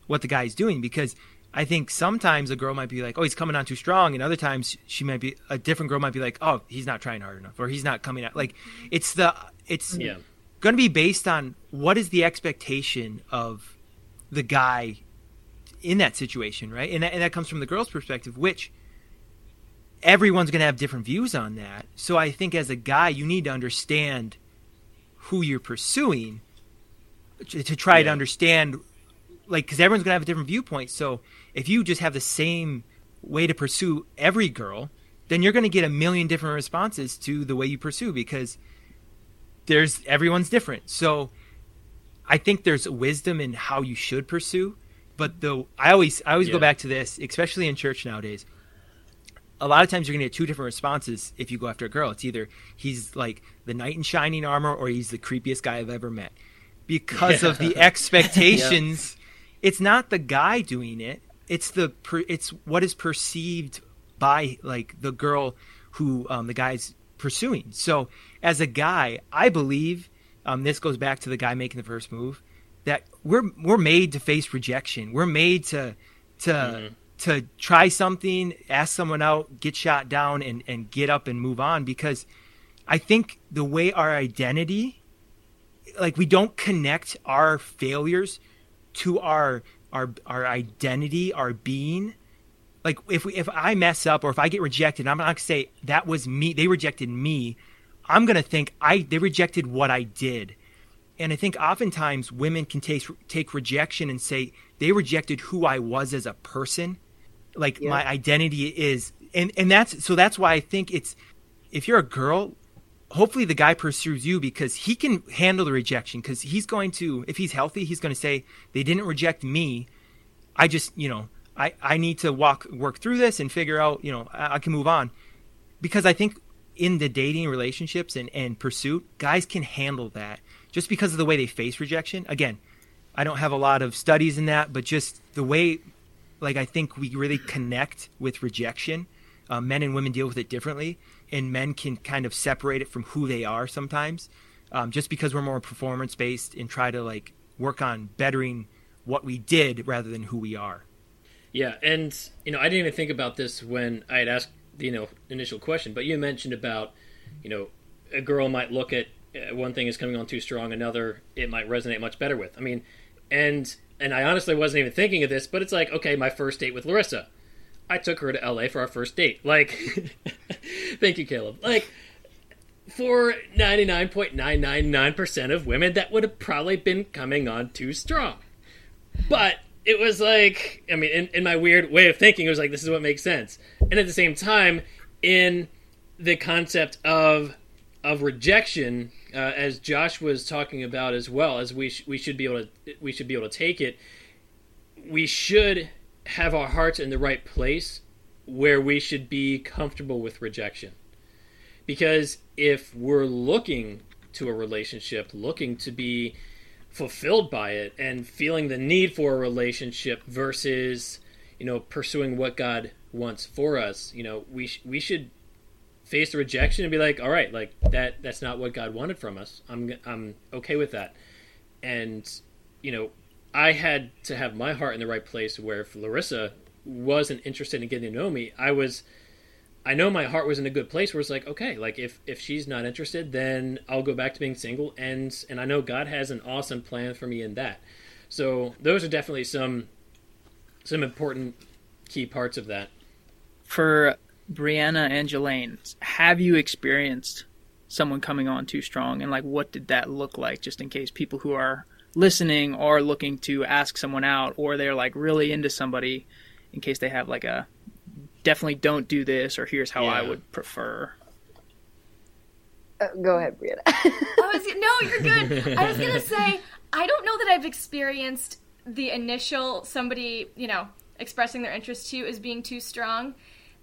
what the guy's doing. Because I think sometimes a girl might be like, "Oh, he's coming on too strong," and other times she might be a different girl might be like, "Oh, he's not trying hard enough," or "He's not coming out." Like it's the it's yeah going to be based on what is the expectation of the guy in that situation, right? And that, and that comes from the girl's perspective, which everyone's going to have different views on that. So I think as a guy, you need to understand who you're pursuing to, to try to understand, like, because everyone's going to have a different viewpoint. So if you just have the same way to pursue every girl, then you're going to get a million different responses to the way you pursue because there's everyone's different. So I think there's wisdom in how you should pursue, but the I always I always go back to this, especially in church nowadays. A lot of times you're gonna get two different responses if you go after a girl. It's either he's like the knight in shining armor or he's the creepiest guy I've ever met. Because of the expectations. It's not the guy doing it. It's the per, it's what is perceived by like the girl who um, the guy's pursuing. So as a guy, I believe um, this goes back to the guy making the first move that we're we're made to face rejection. We're made to to to try something, ask someone out, get shot down, and and get up and move on. Because I think the way our identity, like we don't connect our failures to our our our identity, our being. Like if we, if I mess up or if I get rejected, I'm not gonna say that was me. They rejected me. I'm gonna think I they rejected what I did. And I think oftentimes women can take take rejection and say they rejected who I was as a person. Like my identity is and and that's so that's why I think it's if you're a girl, hopefully the guy pursues you because he can handle the rejection because he's going to if he's healthy, he's going to say they didn't reject me. I just, you know, I I need to walk work through this and figure out, you know, I, I can move on. Because I think in the dating relationships and, and pursuit, guys can handle that just because of the way they face rejection. Again, I don't have a lot of studies in that, but just the way, like, I think we really connect with rejection. Uh, men and women deal with it differently, and men can kind of separate it from who they are sometimes, um, just because we're more performance based and try to like work on bettering what we did rather than who we are. Yeah, and you know, I didn't even think about this when I had asked the you know initial question, but you mentioned about you know a girl might look at uh, one thing is coming on too strong, another it might resonate much better with. I mean, and and I honestly wasn't even thinking of this, but it's like okay, my first date with Larissa, I took her to L.A. for our first date. Like, thank you, Caleb. Like. For 99.999% of women, that would have probably been coming on too strong. But it was like, I mean, in, in my weird way of thinking, it was like, this is what makes sense. And at the same time, in the concept of of rejection, uh, as Josh was talking about as well, as we sh- we should be able to we should be able to take it. We should have our hearts in the right place where we should be comfortable with rejection. Because if we're looking to a relationship, looking to be fulfilled by it, and feeling the need for a relationship versus, you know, pursuing what God wants for us, you know, we sh- we should face the rejection and be like, all right, like that that's not what God wanted from us. I'm I'm okay with that. And you know, I had to have my heart in the right place where if Larissa wasn't interested in getting to know me, I was I know my heart was in a good place where it's like, okay, like if if she's not interested, then I'll go back to being single and and I know God has an awesome plan for me in that. So those are definitely some some important key parts of that. For Brianna and Jelaine, have you experienced someone coming on too strong and like what did that look like just in case people who are listening are looking to ask someone out or they're like really into somebody in case they have like a definitely don't do this or here's how I would prefer. Uh, go ahead, Brianna. I was no, you're good. I was gonna say I don't know that I've experienced the initial somebody you know expressing their interest to you as being too strong.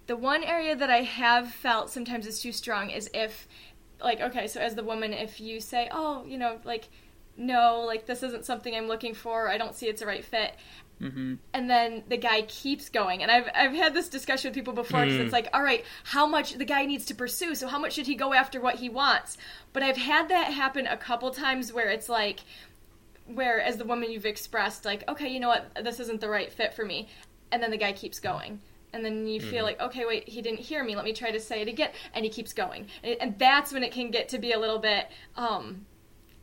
The one area that I have felt sometimes is too strong is if, like, okay, so as the woman, if you say, oh, you know, like, no, like this isn't something I'm looking for. I don't see it's a right fit. Mm-hmm. And then the guy keeps going, and I've I've had this discussion with people before because it's mm. like, all right, how much the guy needs to pursue? So how much should he go after what he wants? But I've had that happen a couple times where it's like, where as the woman you've expressed, like, okay, you know what, this isn't the right fit for me, and then the guy keeps going. And then you feel like, okay, wait, he didn't hear me. Let me try to say it again. And he keeps going. And, and that's when it can get to be a little bit, um,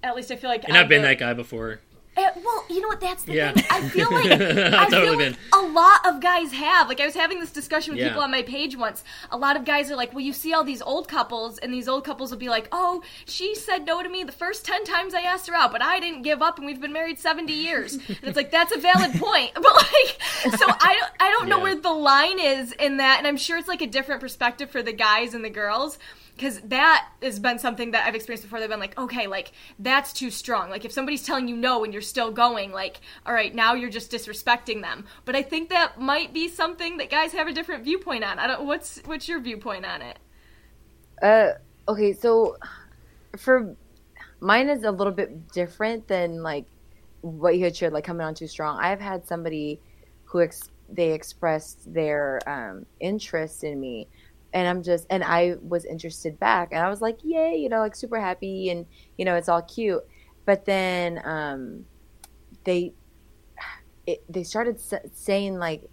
at least I feel like And I've been that guy before. Uh, well, you know what? That's the Yeah. thing. I feel like I I've feel like a lot of guys have. Like I was having this discussion with Yeah. people on my page once. A lot of guys are like, "Well, you see all these old couples, and these old couples will be like, "Oh, she said no to me the first ten times I asked her out, but I didn't give up, and we've been married seventy years." And it's like that's a valid point, but like, so I don't, I don't know Yeah. where the line is in that, and I'm sure it's like a different perspective for the guys and the girls because that has been something that I've experienced before. They've been like, okay, like that's too strong. Like if somebody's telling you no and you're still going, like, all right, now you're just disrespecting them. But I think that might be something that guys have a different viewpoint on. I don't. What's what's your viewpoint on it? Uh, okay, so for mine is a little bit different than like what you had shared, like coming on too strong. I've had somebody who ex- they expressed their um, interest in me, and I'm just and I was interested back, and I was like, yay, you know, like super happy, and you know, it's all cute. But then um, they it, they started s- saying like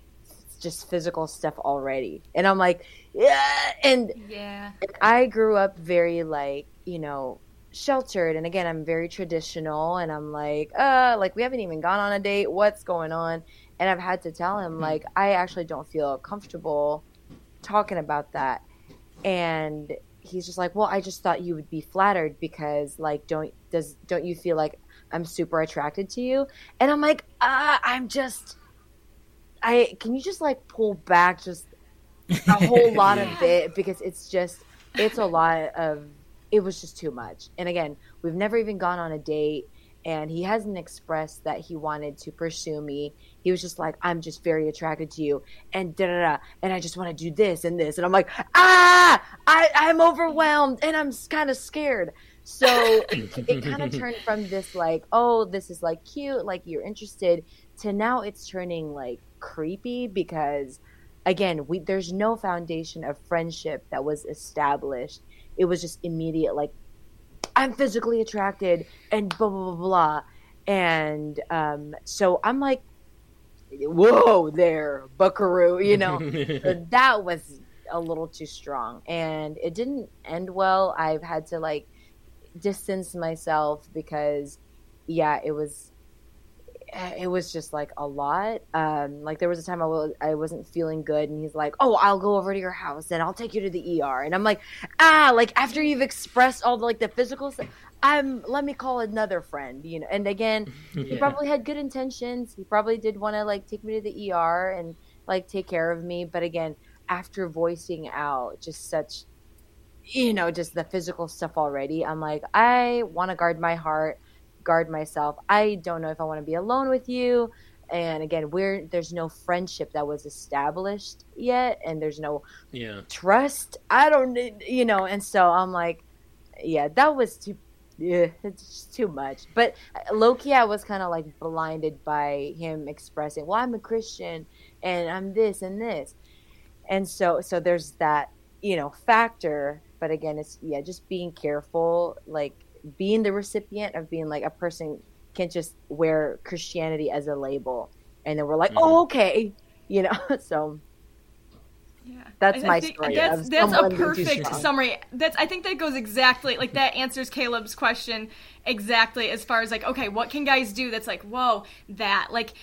just physical stuff already, and I'm like, yeah, and Yeah. I grew up very like, you know, sheltered and again I'm very traditional and I'm like, uh, like we haven't even gone on a date. What's going on? And I've had to tell him like I actually don't feel comfortable talking about that. And he's just like, "Well, I just thought you would be flattered because like don't does don't you feel like I'm super attracted to you?" And I'm like, "Uh, I'm just I can you just like pull back just a whole lot of it because it's just it's a lot of it was just too much. And again, we've never even gone on a date and he hasn't expressed that he wanted to pursue me. He was just like, I'm just very attracted to you and da da da and I just want to do this and this and I'm like, ah I, I'm overwhelmed and I'm kind of scared. So it kind of turned from this like, oh, this is like cute, like you're interested, to now it's turning like creepy because again, we there's no foundation of friendship that was established. It was just immediate like I'm physically attracted and blah blah blah blah. And um so I'm like whoa there, buckaroo, you know. So that was a little too strong and it didn't end well. I've had to like distance myself because yeah, it was it was just like a lot. Um, like there was a time I was I wasn't feeling good, and he's like, "Oh, I'll go over to your house and I'll take you to the ER." And I'm like, "Ah, like after you've expressed all the like the physical stuff, I'm let me call another friend, you know." And again, he probably had good intentions. He probably did want to like take me to the ER and like take care of me, but again, after voicing out just such you know, just the physical stuff already. I'm like, I want to guard my heart, guard myself. I don't know if I want to be alone with you. And again, we're there's no friendship that was established yet, and there's no Yeah. trust. I don't, you know, and so I'm like, yeah, that was too, yeah, it's just too much. But uh, lowkey, I was kind of like blinded by him expressing, well, I'm a Christian and I'm this and this, and so so there's that, you know, factor. But again, it's yeah, just being careful, like being the recipient of being like a person can't just wear Christianity as a label, and then we're like, mm-hmm. oh, okay, you know, so. Yeah, That's I- I my think story That's, that's a someone being too perfect summary. That's I think that goes exactly like that answers Caleb's question exactly as far as like okay, what can guys do that's like whoa that like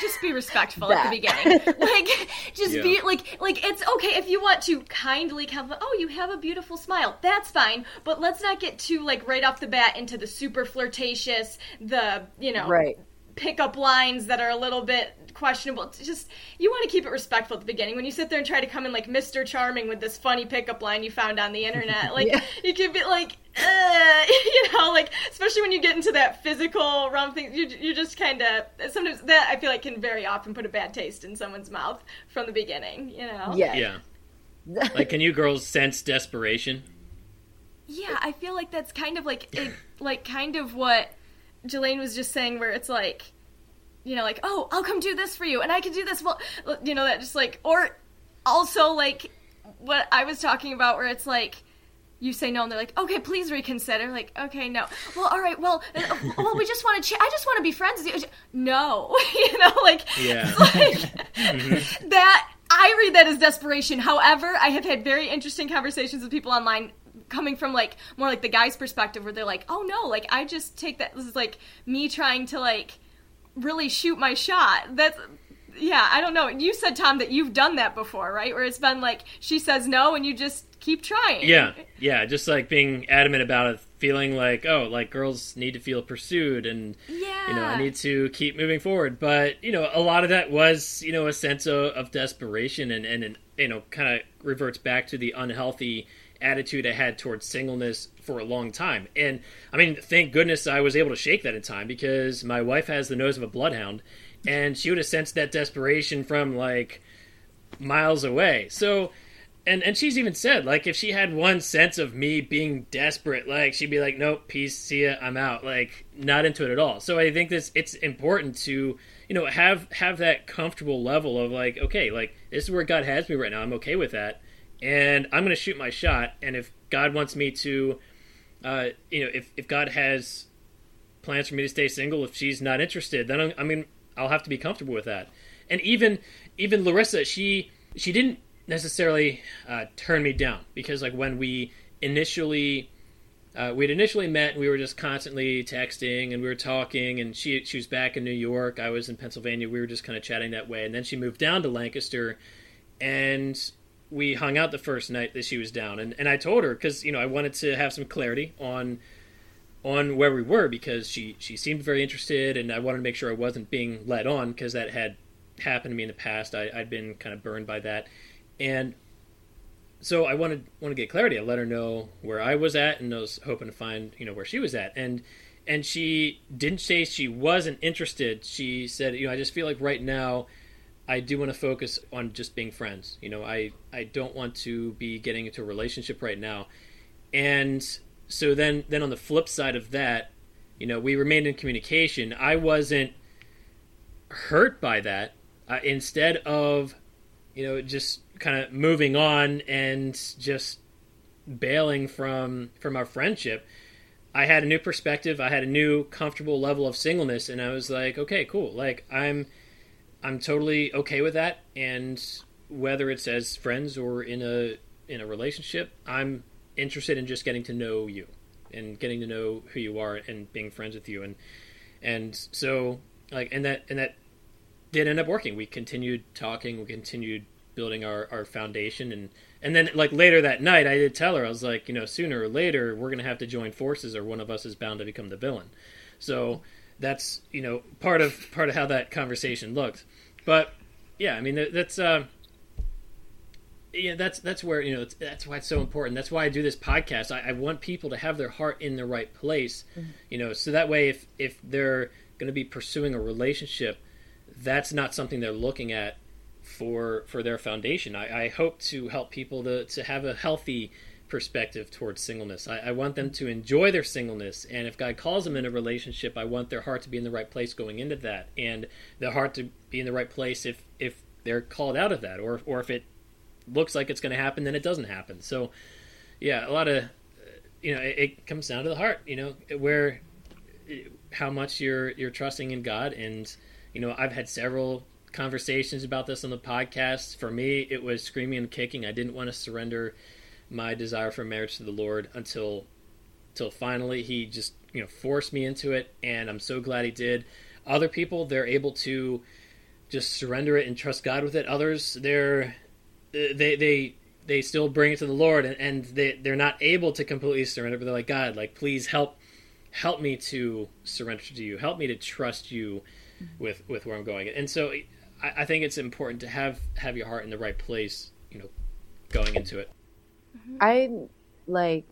just be respectful at the beginning. Like just Yeah. be like like it's okay if you want to kindly compliment. Oh, you have a beautiful smile. That's fine, but let's not get too like right off the bat into the super flirtatious, the you know Right. Pickup lines that are a little bit questionable. It's just you want to keep it respectful at the beginning. When you sit there and try to come in like Mr. Charming with this funny pickup line you found on the internet, like Yeah. you can be like, uh, you know, like especially when you get into that physical realm thing, you you just kind of sometimes that I feel like can very often put a bad taste in someone's mouth from the beginning. You know? Yeah. Yeah. Like, can you girls sense desperation? Yeah, I feel like that's kind of like it, like kind of what Jelaine was just saying, where it's like, you know, like, oh, I'll come do this for you, and I can do this. Well, you know, that just like, or also like what I was talking about, where it's like. You say no, and they're like, "Okay, please reconsider." Like, "Okay, no." Well, all right. Well, uh, well, we just want to. Ch- I just want to be friends with you. No, you know, like, Yeah. like that I read that as desperation. However, I have had very interesting conversations with people online coming from like more like the guy's perspective where they're like, "Oh no, like I just take that this is like me trying to like really shoot my shot." That's yeah, I don't know. You said Tom that you've done that before, right? Where it's been like she says no and you just keep trying. Yeah, yeah, just like being adamant about it, feeling like, oh, like girls need to feel pursued and Yeah. you know, I need to keep moving forward. But, you know, a lot of that was, you know, a sense of, of desperation and, and, and, you know, kind of reverts back to the unhealthy attitude I had towards singleness for a long time. And I mean, thank goodness I was able to shake that in time because my wife has the nose of a bloodhound and she would have sensed that desperation from like miles away. So, and and she's even said like if she had one sense of me being desperate, like she'd be like, "Nope, peace, see ya, I'm out." Like not into it at all. So I think this it's important to you know have have that comfortable level of like, okay, like this is where God has me right now. I'm okay with that, and I'm gonna shoot my shot. And if God wants me to, uh, you know, if if God has plans for me to stay single, if she's not interested, then I'm, I mean I'll have to be comfortable with that. And even even Larissa, she she didn't necessarily uh, turn me down because like when we initially uh, we'd initially met and we were just constantly texting and we were talking and she she was back in New York I was in Pennsylvania we were just kind of chatting that way and then she moved down to Lancaster and we hung out the first night that she was down and, and I told her because you know I wanted to have some clarity on on where we were because she she seemed very interested and I wanted to make sure I wasn't being led on because that had happened to me in the past I, I'd been kind of burned by that and so I wanted want to get clarity. I let her know where I was at, and I was hoping to find you know where she was at. And and she didn't say she wasn't interested. She said, you know, I just feel like right now, I do want to focus on just being friends. You know, I I don't want to be getting into a relationship right now. And so then then on the flip side of that, you know, we remained in communication. I wasn't hurt by that. Uh, instead of you know just kind of moving on and just bailing from from our friendship i had a new perspective i had a new comfortable level of singleness and i was like okay cool like i'm i'm totally okay with that and whether it's as friends or in a in a relationship i'm interested in just getting to know you and getting to know who you are and being friends with you. And and so like and that and that did end up working. We continued talking we continued building our, our foundation. And and then like later that night I did tell her I was like you know sooner or later we're gonna have to join forces or one of us is bound to become the villain. So that's you know part of part of how that conversation looked but yeah I mean that, that's uh yeah, that's that's where you know it's, that's why it's so important. That's why I do this podcast. I, I want people to have their heart in the right place, mm-hmm. you know, so that way if if they're going to be pursuing a relationship, that's not something they're looking at for for their foundation. I, I hope to help people to to have a healthy perspective towards singleness. I, I, want them to enjoy their singleness, and if God calls them in a relationship, I want their heart to be in the right place going into that, and their heart to be in the right place if if they're called out of that, or or if it looks like it's going to happen, then it doesn't happen. So, yeah, a lot of you know, it, it comes down to the heart. You know, where how much you're you're trusting in God, and you know, I've had several conversations about this on the podcast. For me, it was screaming and kicking. I didn't want to surrender my desire for marriage to the Lord until until finally he just you know forced me into it, and I'm so glad he did. Other people, they're able to just surrender it and trust God with it. Others, they're they they they still bring it to the Lord and, and they they're not able to completely surrender, but they're like, God, like please help help me to surrender to you. Help me to trust you mm-hmm. with with where I'm going. And so I, I think it's important to have have your heart in the right place, you know, going into it. I like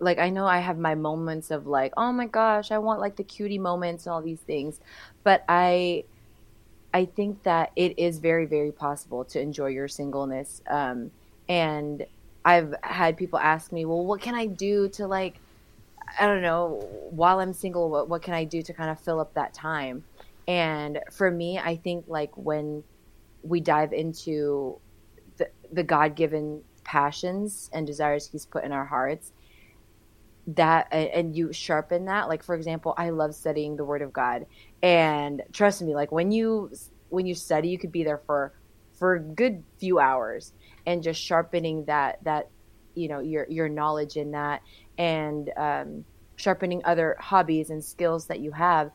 like I know I have my moments of like, oh my gosh, I want like the cutie moments and all these things, but I I think that it is very, very possible to enjoy your singleness. Um, and I've had people ask me, well, what can I do to like, I don't know, while I'm single, what, what can I do to kind of fill up that time? And for me, I think like when we dive into the, the God given passions and desires He's put in our hearts, that and you sharpen that. Like for example i love studying the word of god. And trust me like when you when you study you could be there for for a good few hours and just sharpening that that you know your your knowledge in that and um, sharpening other hobbies and skills that you have.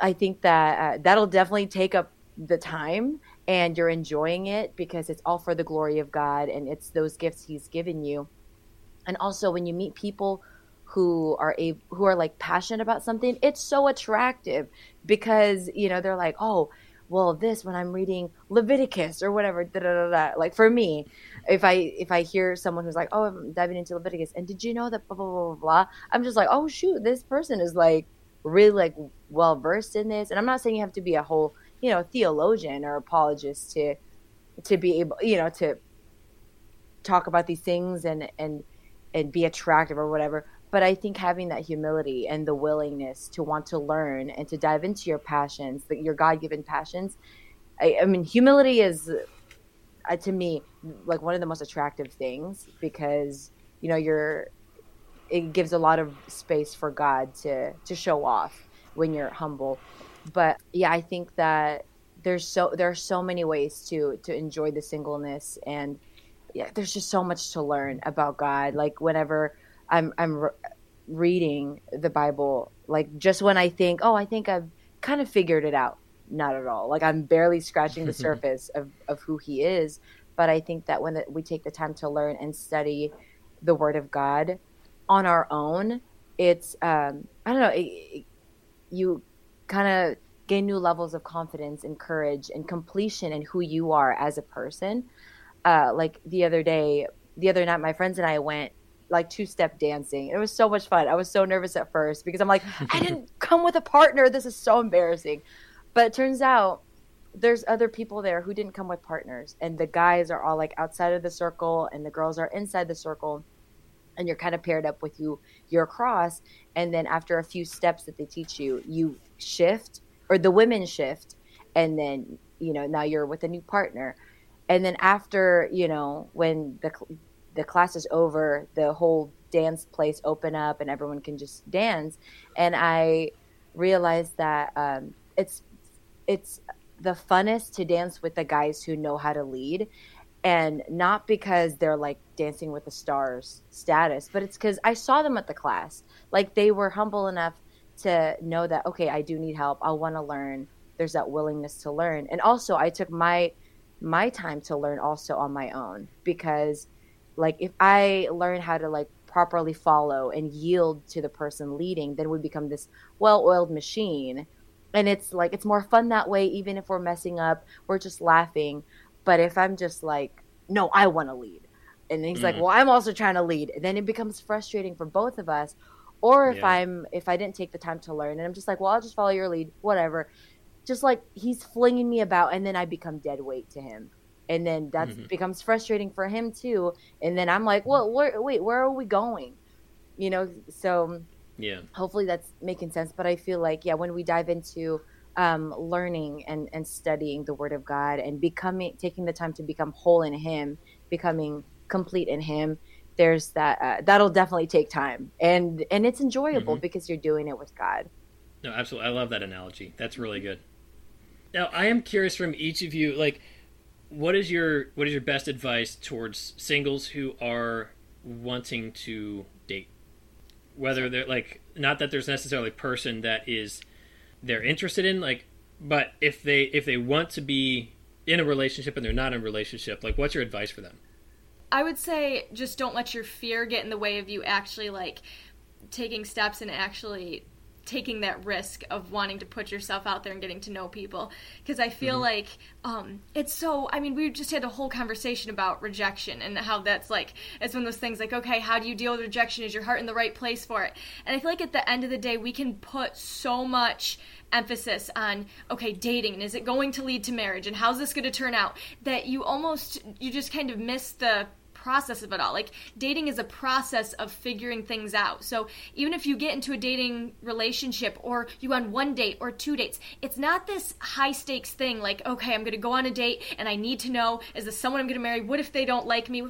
I think that uh, that'll definitely take up the time and you're enjoying it because it's all for the glory of god and it's those gifts he's given you. And also when you meet people who are a who are like passionate about something it's so attractive because you know they're like oh well this when i'm reading leviticus or whatever da, da, da, like for me if i if i hear someone who's like oh i'm diving into leviticus and did you know that blah blah blah blah, blah? I'm just like oh shoot this person is like really like well versed in this. And i'm not saying you have to be a whole you know theologian or apologist to to be able you know to talk about these things and and and be attractive or whatever. But i think having that humility and the willingness to want to learn and to dive into your passions your god-given passions i, I mean humility is uh, to me like one of the most attractive things because you know you're it gives a lot of space for god to to show off when you're humble but yeah i think that there's so there are so many ways to to enjoy the singleness and yeah, there's just so much to learn about God. Like whenever I'm I'm re- reading the Bible, like just when I think, oh, I think I've kind of figured it out. Not at all. Like I'm barely scratching the surface of of who He is. But I think that when the, we take the time to learn and study the Word of God on our own, it's um, I don't know. It, it, you kind of gain new levels of confidence and courage and completion in who you are as a person uh, like the other day, the other night, my friends and I went like two step dancing. It was so much fun. I was so nervous at first because I'm like, I didn't come with a partner. This is so embarrassing. But it turns out there's other people there who didn't come with partners, and the guys are all like outside of the circle, and the girls are inside the circle. And you're kind of paired up with you, you're across. And then after a few steps that they teach you, you shift, or the women shift, and then, you know, now you're with a new partner and then after you know when the the class is over the whole dance place open up and everyone can just dance and i realized that um, it's it's the funnest to dance with the guys who know how to lead and not because they're like dancing with the stars status but it's because i saw them at the class. Like they were humble enough to know that okay i do need help. I want to learn. There's that willingness to learn. And also i took my my time to learn also on my own because like if i learn how to like properly follow and yield to the person leading then we become this well-oiled machine. And it's like it's more fun that way even if we're messing up we're just laughing but if i'm just like no, I want to lead. And he's like, Mhm. well, I'm also trying to lead. And then it becomes frustrating for both of us. Or if Yeah. I'm if I didn't take the time to learn and I'm just like, well, I'll just follow your lead, whatever. Just like he's flinging me about and then I become dead weight to him. And then that Mhm. becomes frustrating for him too. And then I'm like, well, where, wait, where are we going? You know, so Yeah. hopefully that's making sense but i feel like yeah when we dive into um, learning and, and studying the word of god and becoming taking the time to become whole in him becoming complete in him there's that uh, that'll definitely take time and and it's enjoyable Mhm. because you're doing it with god No, absolutely. I love that analogy. That's really good. Now, I am curious from each of you, like, what is your what is your best advice towards singles who are wanting to date? Whether they're like, not that there's necessarily a person that is they're interested in, like, but if they if they want to be in a relationship and they're not in a relationship, like, what's your advice for them? I would say just don't let your fear get in the way of you actually like taking steps and actually taking that risk of wanting to put yourself out there and getting to know people. Because I feel like um, it's so I mean we just had a whole conversation about rejection and how that's like it's one of those things like okay how do you deal with rejection? Is your heart in the right place for it? And I feel like at the end of the day we can put so much emphasis on okay dating and is it going to lead to marriage? And how's this going to turn out? That you almost you just kind of miss the process of it all. Like dating is a process of figuring things out. So even if you get into a dating relationship or you on one date or two dates, it's not this high stakes thing like, okay, I'm going to go on a date and I need to know is this someone I'm going to marry? What if they don't like me?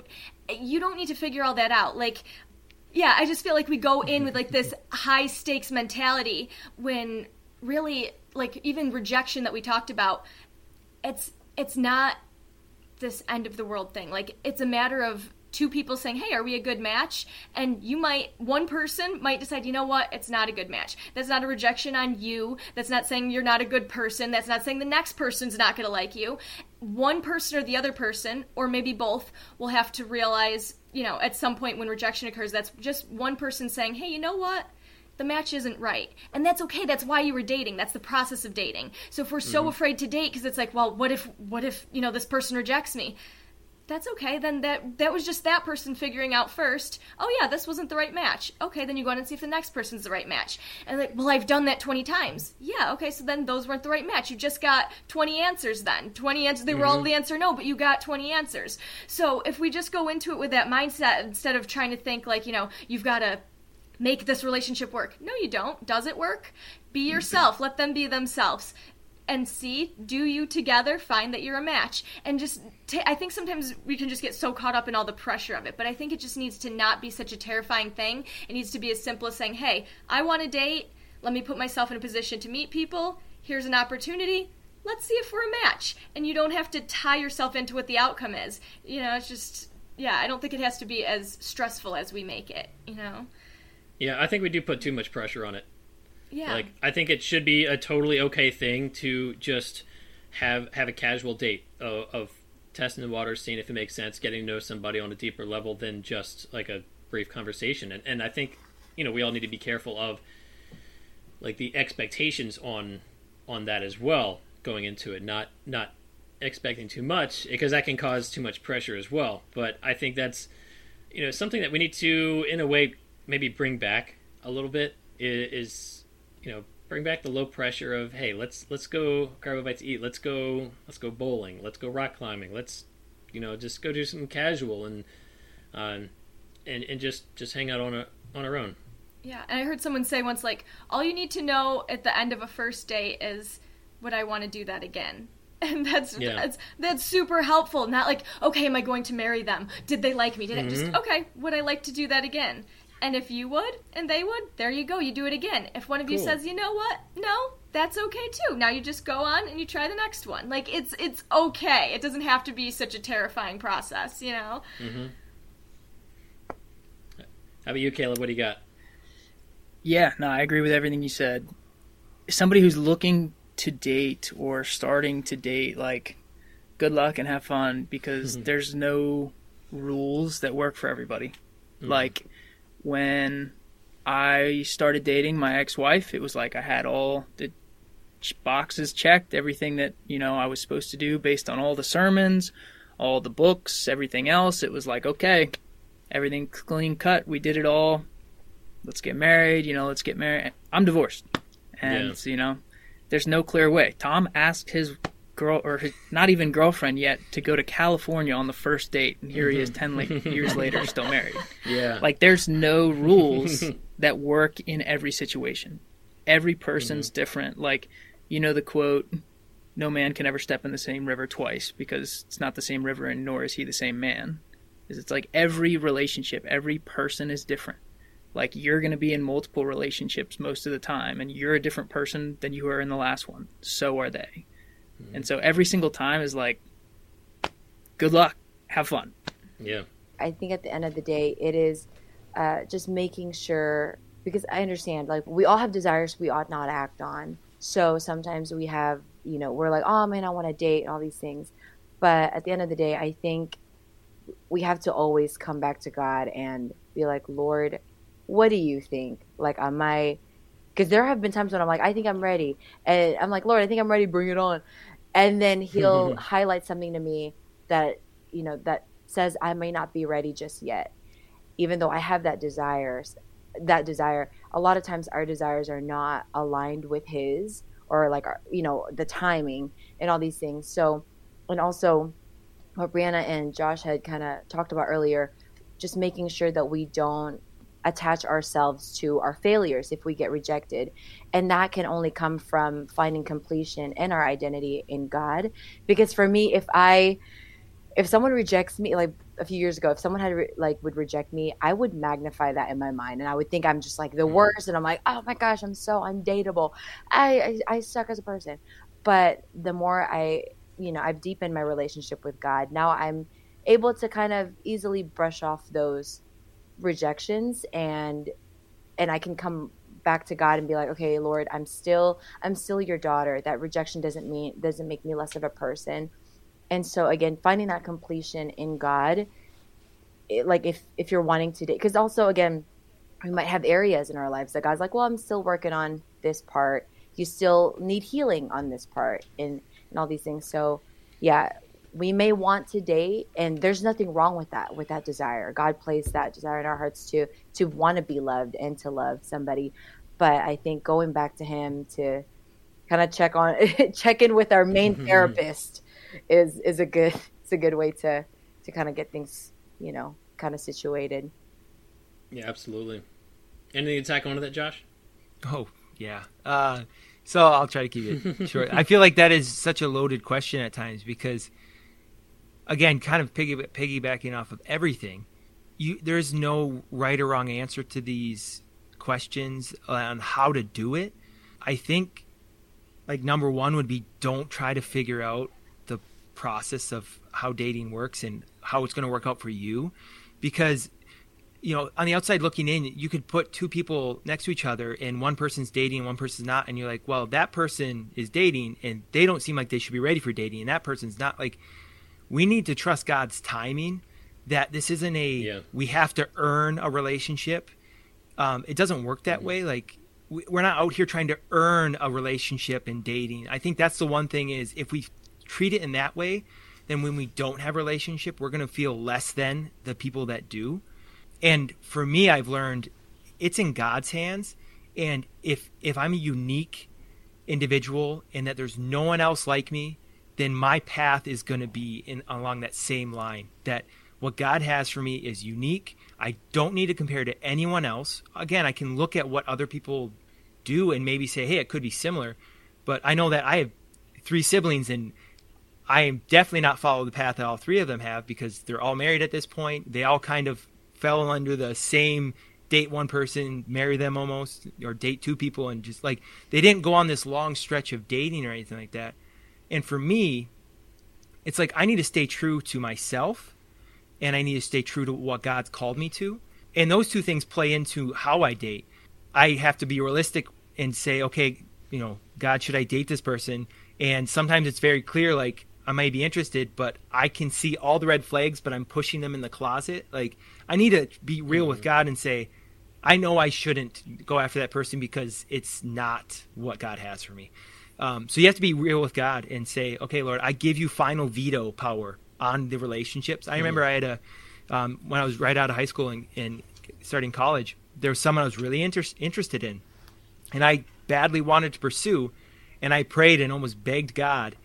You don't need to figure all that out. Like yeah, I just feel like we go in with like this high stakes mentality when really like even rejection that we talked about, it's it's not this end of the world thing. Like it's a matter of two people saying, "Hey, are we a good match?" And you might one person might decide, "You know what? It's not a good match." That's not a rejection on you. That's not saying you're not a good person. That's not saying the next person's not going to like you. One person or the other person, or maybe both, will have to realize, you know, at some point when rejection occurs, that's just one person saying, "Hey, you know what? The match isn't right. And that's okay. That's why you were dating. That's the process of dating. So if we're so mm-hmm. afraid to date because it's like, well, what if what if, you know, this person rejects me? That's okay. Then that that was just that person figuring out first, oh yeah, this wasn't the right match. Okay, then you go on and see if the next person's the right match. And like, well, I've done that 20 times. Yeah, okay, so then those weren't the right match. You just got 20 answers then. 20 answers. They were all mm-hmm. the answer no, but you got 20 answers. So if we just go into it with that mindset instead of trying to think like, you know, you've got to make this relationship work. No, you don't. Does it work? Be yourself. Let them be themselves. And see, do you together find that you're a match? And just, ta- I think sometimes we can just get so caught up in all the pressure of it. But I think it just needs to not be such a terrifying thing. It needs to be as simple as saying, hey, I want to date. Let me put myself in a position to meet people. Here's an opportunity. Let's see if we're a match. And you don't have to tie yourself into what the outcome is. You know, it's just, yeah, I don't think it has to be as stressful as we make it, you know? Yeah, I think we do put too much pressure on it. Yeah. Like I think it should be a totally okay thing to just have have a casual date of, of testing the waters, seeing if it makes sense, getting to know somebody on a deeper level than just like a brief conversation. And and I think you know we all need to be careful of like the expectations on on that as well going into it, not not expecting too much because that can cause too much pressure as well. But I think that's you know something that we need to in a way maybe bring back a little bit is, you know bring back the low pressure of hey let's let's go grab a bite to eat let's go let's go bowling let's go rock climbing let's you know just go do something casual and um, and and just just hang out on a on our own Yeah, and I heard someone say once, like, all you need to know at the end of a first date is, would I want to do that again? And that's Yeah. that's that's super helpful. Not like, okay, am I going to marry them? Did they like me? Did I just okay? Would I like to do that again? And if you would, and they would, there you go. You do it again. If one of you says, you know what, no, that's okay too. Now you just go on and you try the next one. Like it's it's okay. It doesn't have to be such a terrifying process, you know. Mm-hmm. how about you caleb what do you got Yeah, no, I agree with everything you said. Somebody who's looking to date or starting to date, like, good luck and have fun because mm-hmm. there's no rules that work for everybody. Mm-hmm. Like, when I started dating my ex wife, it was like I had all the boxes checked, everything that, you know, I was supposed to do based on all the sermons, all the books, everything else. It was like, okay, everything clean cut. We did it all. Let's get married. You know, let's get married. I'm divorced, and Yeah. you know, there's no clear way. Tom asked his girl or his, not even girlfriend yet to go to California on the first date, and here he is mm-hmm. ten la- years later, still married. Yeah. Like there's no rules that work in every situation. Every person's mm-hmm. different. Like you know the quote, "No man can ever step in the same river twice because it's not the same river and nor is he the same man." Is it's like every relationship, every person is different. Like you're going to be in multiple relationships most of the time and you're a different person than you were in the last one. So are they. And so every single time is like good luck, have fun. yeah. I think at the end of the day, it is uh, just making sure because I understand like we all have desires we ought not act on. So sometimes we have, you know, we're like, oh man, I want to date and all these things. But at the end of the day, I think we have to always come back to God and be like, Lord, what do you think? Like, am I? Because there have been times when I'm like, I think I'm ready, and I'm like, Lord, I think I'm ready. Bring it on. And then He'll highlight something to me that you know that says I may not be ready just yet, even though I have that desires, that desire. A lot of times our desires are not aligned with His or like our, you know the timing and all these things. So, and also what Brianna and Josh had kind of talked about earlier, just making sure that we don't attach ourselves to our failures if we get rejected. And that can only come from finding completion in our identity in God. Because for me, if I, if someone rejects me, like a few years ago, if someone had re- like would reject me, I would magnify that in my mind, and I would think I'm just like the mm. worst, and I'm like, oh my gosh, I'm so undateable. I I, I suck as a person. But the more I, you know, I've deepened my relationship with God. Now I'm able to kind of easily brush off those rejections and and I can come back to God and be like, okay, Lord, I'm still I'm still your daughter. That rejection doesn't mean doesn't make me less of a person. And so again, finding that completion in God, it, like if if you're wanting to date, because also again, we might have areas in our lives that God's like, well, I'm still working on this part. You still need healing on this part, and and all these things. So yeah, we may want to date and there's nothing wrong with that with that desire god placed that desire in our hearts to to want to be loved and to love somebody but i think going back to him to kind of check on check in with our main therapist is is a good it's a good way to to kind of get things you know kind of situated Yeah, absolutely. Anything to tack onto that, Josh? Oh, yeah. Uh, so I'll try to keep it short. I feel like that is such a loaded question at times because, again, kind of piggy, piggybacking off of everything, you there's no right or wrong answer to these questions on how to do it. I think, like number one would be don't try to figure out the process of how dating works and how it's going to work out for you, because you know, on the outside looking in, you could put two people next to each other and one person's dating and one person's not. And you're like, well, that person is dating and they don't seem like they should be ready for dating. And that person's not like, we need to trust God's timing that this isn't a, Yeah. we have to earn a relationship. Um, it doesn't work that way. Like, we- we're not out here trying to earn a relationship in dating. I think that's the one thing is if we treat it in that way, then when we don't have relationship, we're going to feel less than the people that do and for me i've learned it's in god's hands and if if i'm a unique individual and that there's no one else like me then my path is going to be in along that same line that what god has for me is unique i don't need to compare to anyone else again i can look at what other people do and maybe say hey it could be similar but i know that i have three siblings and I am definitely not follow the path that all three of them have because they're all married at this point. They all kind of fell under the same date one person, marry them almost, or date two people, and just like they didn't go on this long stretch of dating or anything like that. And for me, it's like I need to stay true to myself and I need to stay true to what God's called me to. And those two things play into how I date. I have to be realistic and say, okay, you know, God, should I date this person? And sometimes it's very clear, like, I might be interested, but I can see all the red flags, but I'm pushing them in the closet. Like, I need to be real with mm-hmm. God and say, I know I shouldn't go after that person because it's not what God has for me. Um, so you have to be real with God and say, okay, Lord, I give you final veto power on the relationships. I remember I had a um, when I was right out of high school and, and starting college, there was someone I was really inter- interested in, and I badly wanted to pursue, and I prayed and almost begged God.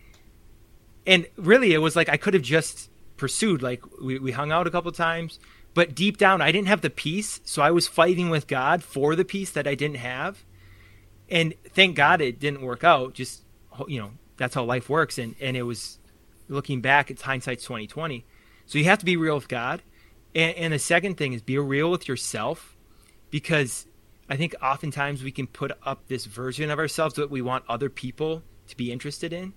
And really, it was like I could have just pursued. Like we, we hung out a couple times, but deep down, I didn't have the peace, so I was fighting with God for the peace that I didn't have. And thank God it didn't work out. Just you know, that's how life works. And and it was looking back, it's hindsight's twenty twenty. So you have to be real with God. And, and the second thing is be real with yourself, because I think oftentimes we can put up this version of ourselves that we want other people to be interested in,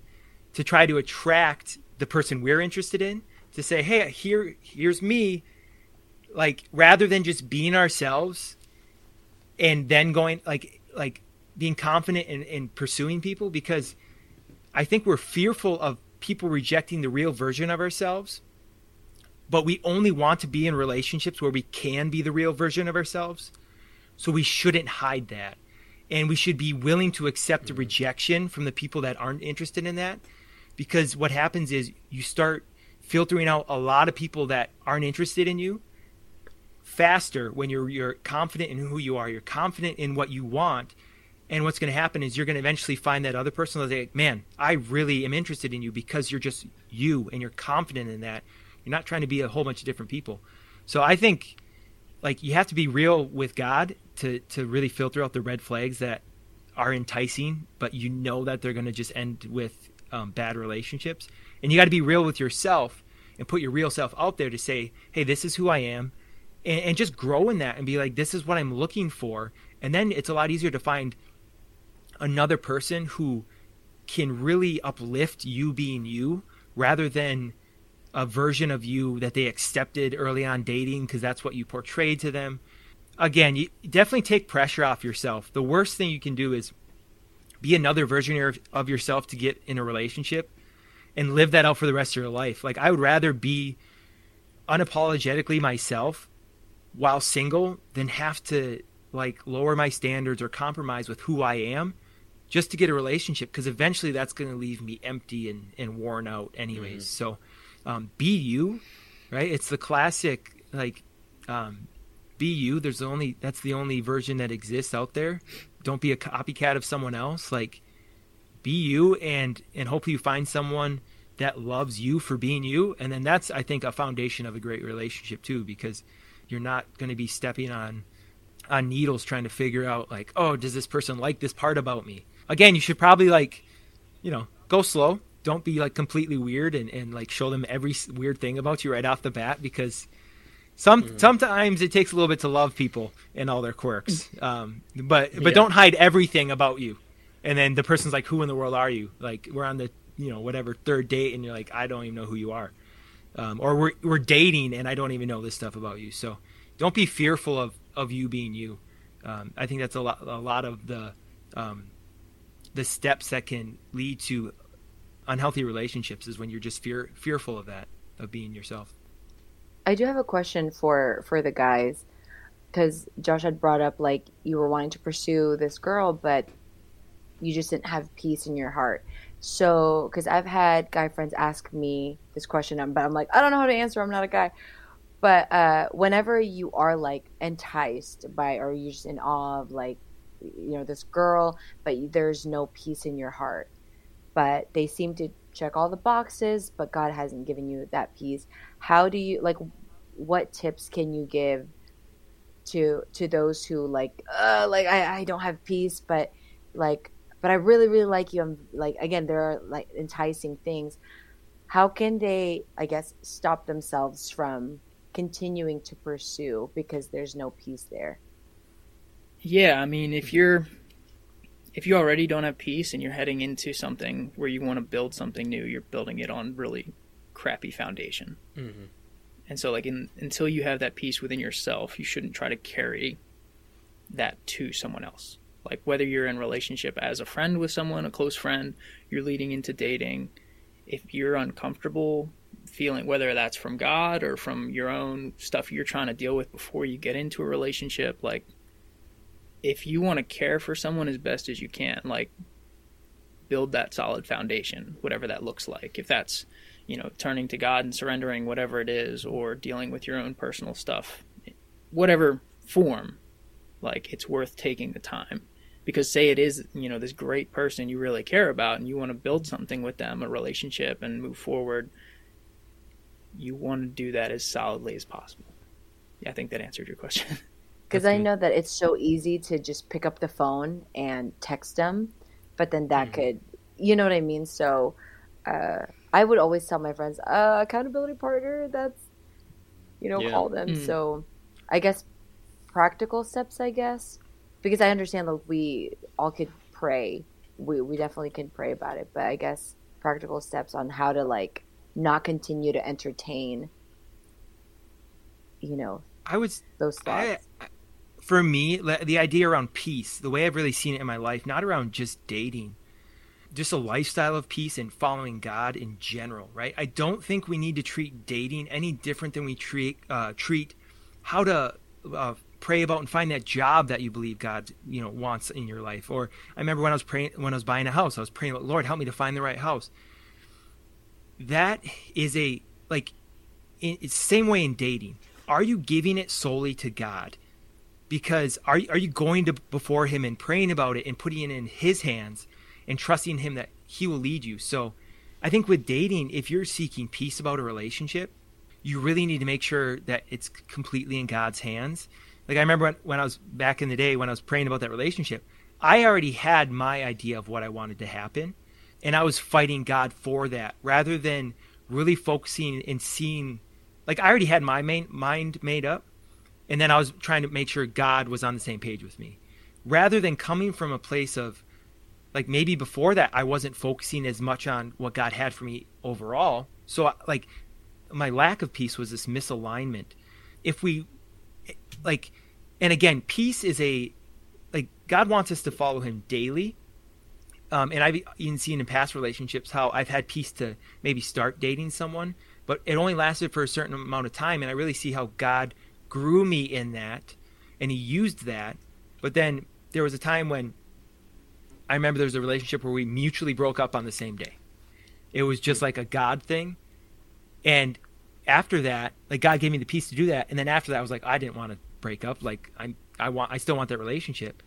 to try to attract the person we're interested in. To say, hey, here, here's me, like rather than just being ourselves, and then going like like being confident in, in pursuing people because I think we're fearful of people rejecting the real version of ourselves but we only want to be in relationships where we can be the real version of ourselves. So we shouldn't hide that. And we should be willing to accept the mm-hmm. rejection from the people that aren't interested in that. Because what happens is you start filtering out a lot of people that aren't interested in you faster when you're you're confident in who you are, you're confident in what you want. And what's going to happen is you're going to eventually find that other person that's like, man, I really am interested in you because you're just you and you're confident in that you're not trying to be a whole bunch of different people. So I think like you have to be real with God to to really filter out the red flags that are enticing, but you know that they're going to just end with um, bad relationships. And you got to be real with yourself and put your real self out there to say, "Hey, this is who I am," and, and just grow in that and be like, "This is what I'm looking for." And then it's a lot easier to find another person who can really uplift you being you rather than a version of you that they accepted early on dating because that's what you portrayed to them. Again, you definitely take pressure off yourself. The worst thing you can do is be another version of yourself to get in a relationship and live that out for the rest of your life. Like I would rather be unapologetically myself while single than have to like lower my standards or compromise with who I am just to get a relationship because eventually that's going to leave me empty and, and worn out anyways. Mm-hmm. So um, be you, right? It's the classic like um, be you. There's the only that's the only version that exists out there. Don't be a copycat of someone else. Like be you, and and hopefully you find someone that loves you for being you. And then that's I think a foundation of a great relationship too, because you're not going to be stepping on on needles trying to figure out like, oh, does this person like this part about me? Again, you should probably like, you know, go slow. Don't be like completely weird and, and like show them every weird thing about you right off the bat because some mm. sometimes it takes a little bit to love people and all their quirks. Um, but but yeah. don't hide everything about you. And then the person's like who in the world are you? Like we're on the you know whatever third date and you're like i don't even know who you are. Um, or we're, we're dating and i don't even know this stuff about you. So don't be fearful of, of you being you. Um, i think that's a lot, a lot of the um, the steps that can lead to unhealthy relationships is when you're just fear fearful of that of being yourself. I do have a question for for the guys because Josh had brought up like you were wanting to pursue this girl, but you just didn't have peace in your heart. So, because I've had guy friends ask me this question, but I'm like, I don't know how to answer. I'm not a guy. But uh, whenever you are like enticed by, or you're just in awe of like, you know, this girl, but there's no peace in your heart, but they seem to check all the boxes, but God hasn't given you that peace. How do you like what tips can you give to to those who like uh like I, I don't have peace but like but I really really like you I'm like again there are like enticing things. How can they I guess stop themselves from continuing to pursue because there's no peace there yeah I mean if you're if you already don't have peace and you're heading into something where you want to build something new, you're building it on really crappy foundation. Mm-hmm. And so, like, in, until you have that peace within yourself, you shouldn't try to carry that to someone else. Like, whether you're in relationship as a friend with someone, a close friend, you're leading into dating. If you're uncomfortable feeling, whether that's from God or from your own stuff you're trying to deal with before you get into a relationship, like if you want to care for someone as best as you can, like build that solid foundation, whatever that looks like. If that's you know, turning to God and surrendering whatever it is, or dealing with your own personal stuff, whatever form, like it's worth taking the time. Because say it is, you know, this great person you really care about and you want to build something with them, a relationship and move forward, you want to do that as solidly as possible. Yeah, I think that answered your question. Because I know that it's so easy to just pick up the phone and text them, but then that mm-hmm. could, you know what I mean? So, uh, I would always tell my friends, uh, accountability partner, that's, you know, yeah. call them. Mm. So I guess practical steps, I guess, because I understand that we all could pray. We, we definitely can pray about it, but I guess practical steps on how to like not continue to entertain, you know, I was those thoughts. I, for me, the idea around peace, the way I've really seen it in my life, not around just dating, just a lifestyle of peace and following God in general, right? I don't think we need to treat dating any different than we treat uh, treat how to uh, pray about and find that job that you believe God, you know, wants in your life. Or I remember when I was praying when I was buying a house, I was praying, Lord, help me to find the right house. That is a like, it's same way in dating. Are you giving it solely to God? Because are are you going to before Him and praying about it and putting it in His hands? and trusting him that he will lead you. So I think with dating, if you're seeking peace about a relationship, you really need to make sure that it's completely in God's hands. Like I remember when, when I was back in the day when I was praying about that relationship, I already had my idea of what I wanted to happen. And I was fighting God for that rather than really focusing and seeing like I already had my main mind made up. And then I was trying to make sure God was on the same page with me. Rather than coming from a place of like maybe before that I wasn't focusing as much on what God had for me overall. So like my lack of peace was this misalignment. If we like and again, peace is a like God wants us to follow him daily. Um, and I've even seen in past relationships how I've had peace to maybe start dating someone, but it only lasted for a certain amount of time. And I really see how God grew me in that and he used that. But then there was a time when I remember there was a relationship where we mutually broke up on the same day. It was just like a God thing. And after that, like God gave me the peace to do that. And then after that, I was like, I didn't want to break up. Like I, I want, I still want that relationship.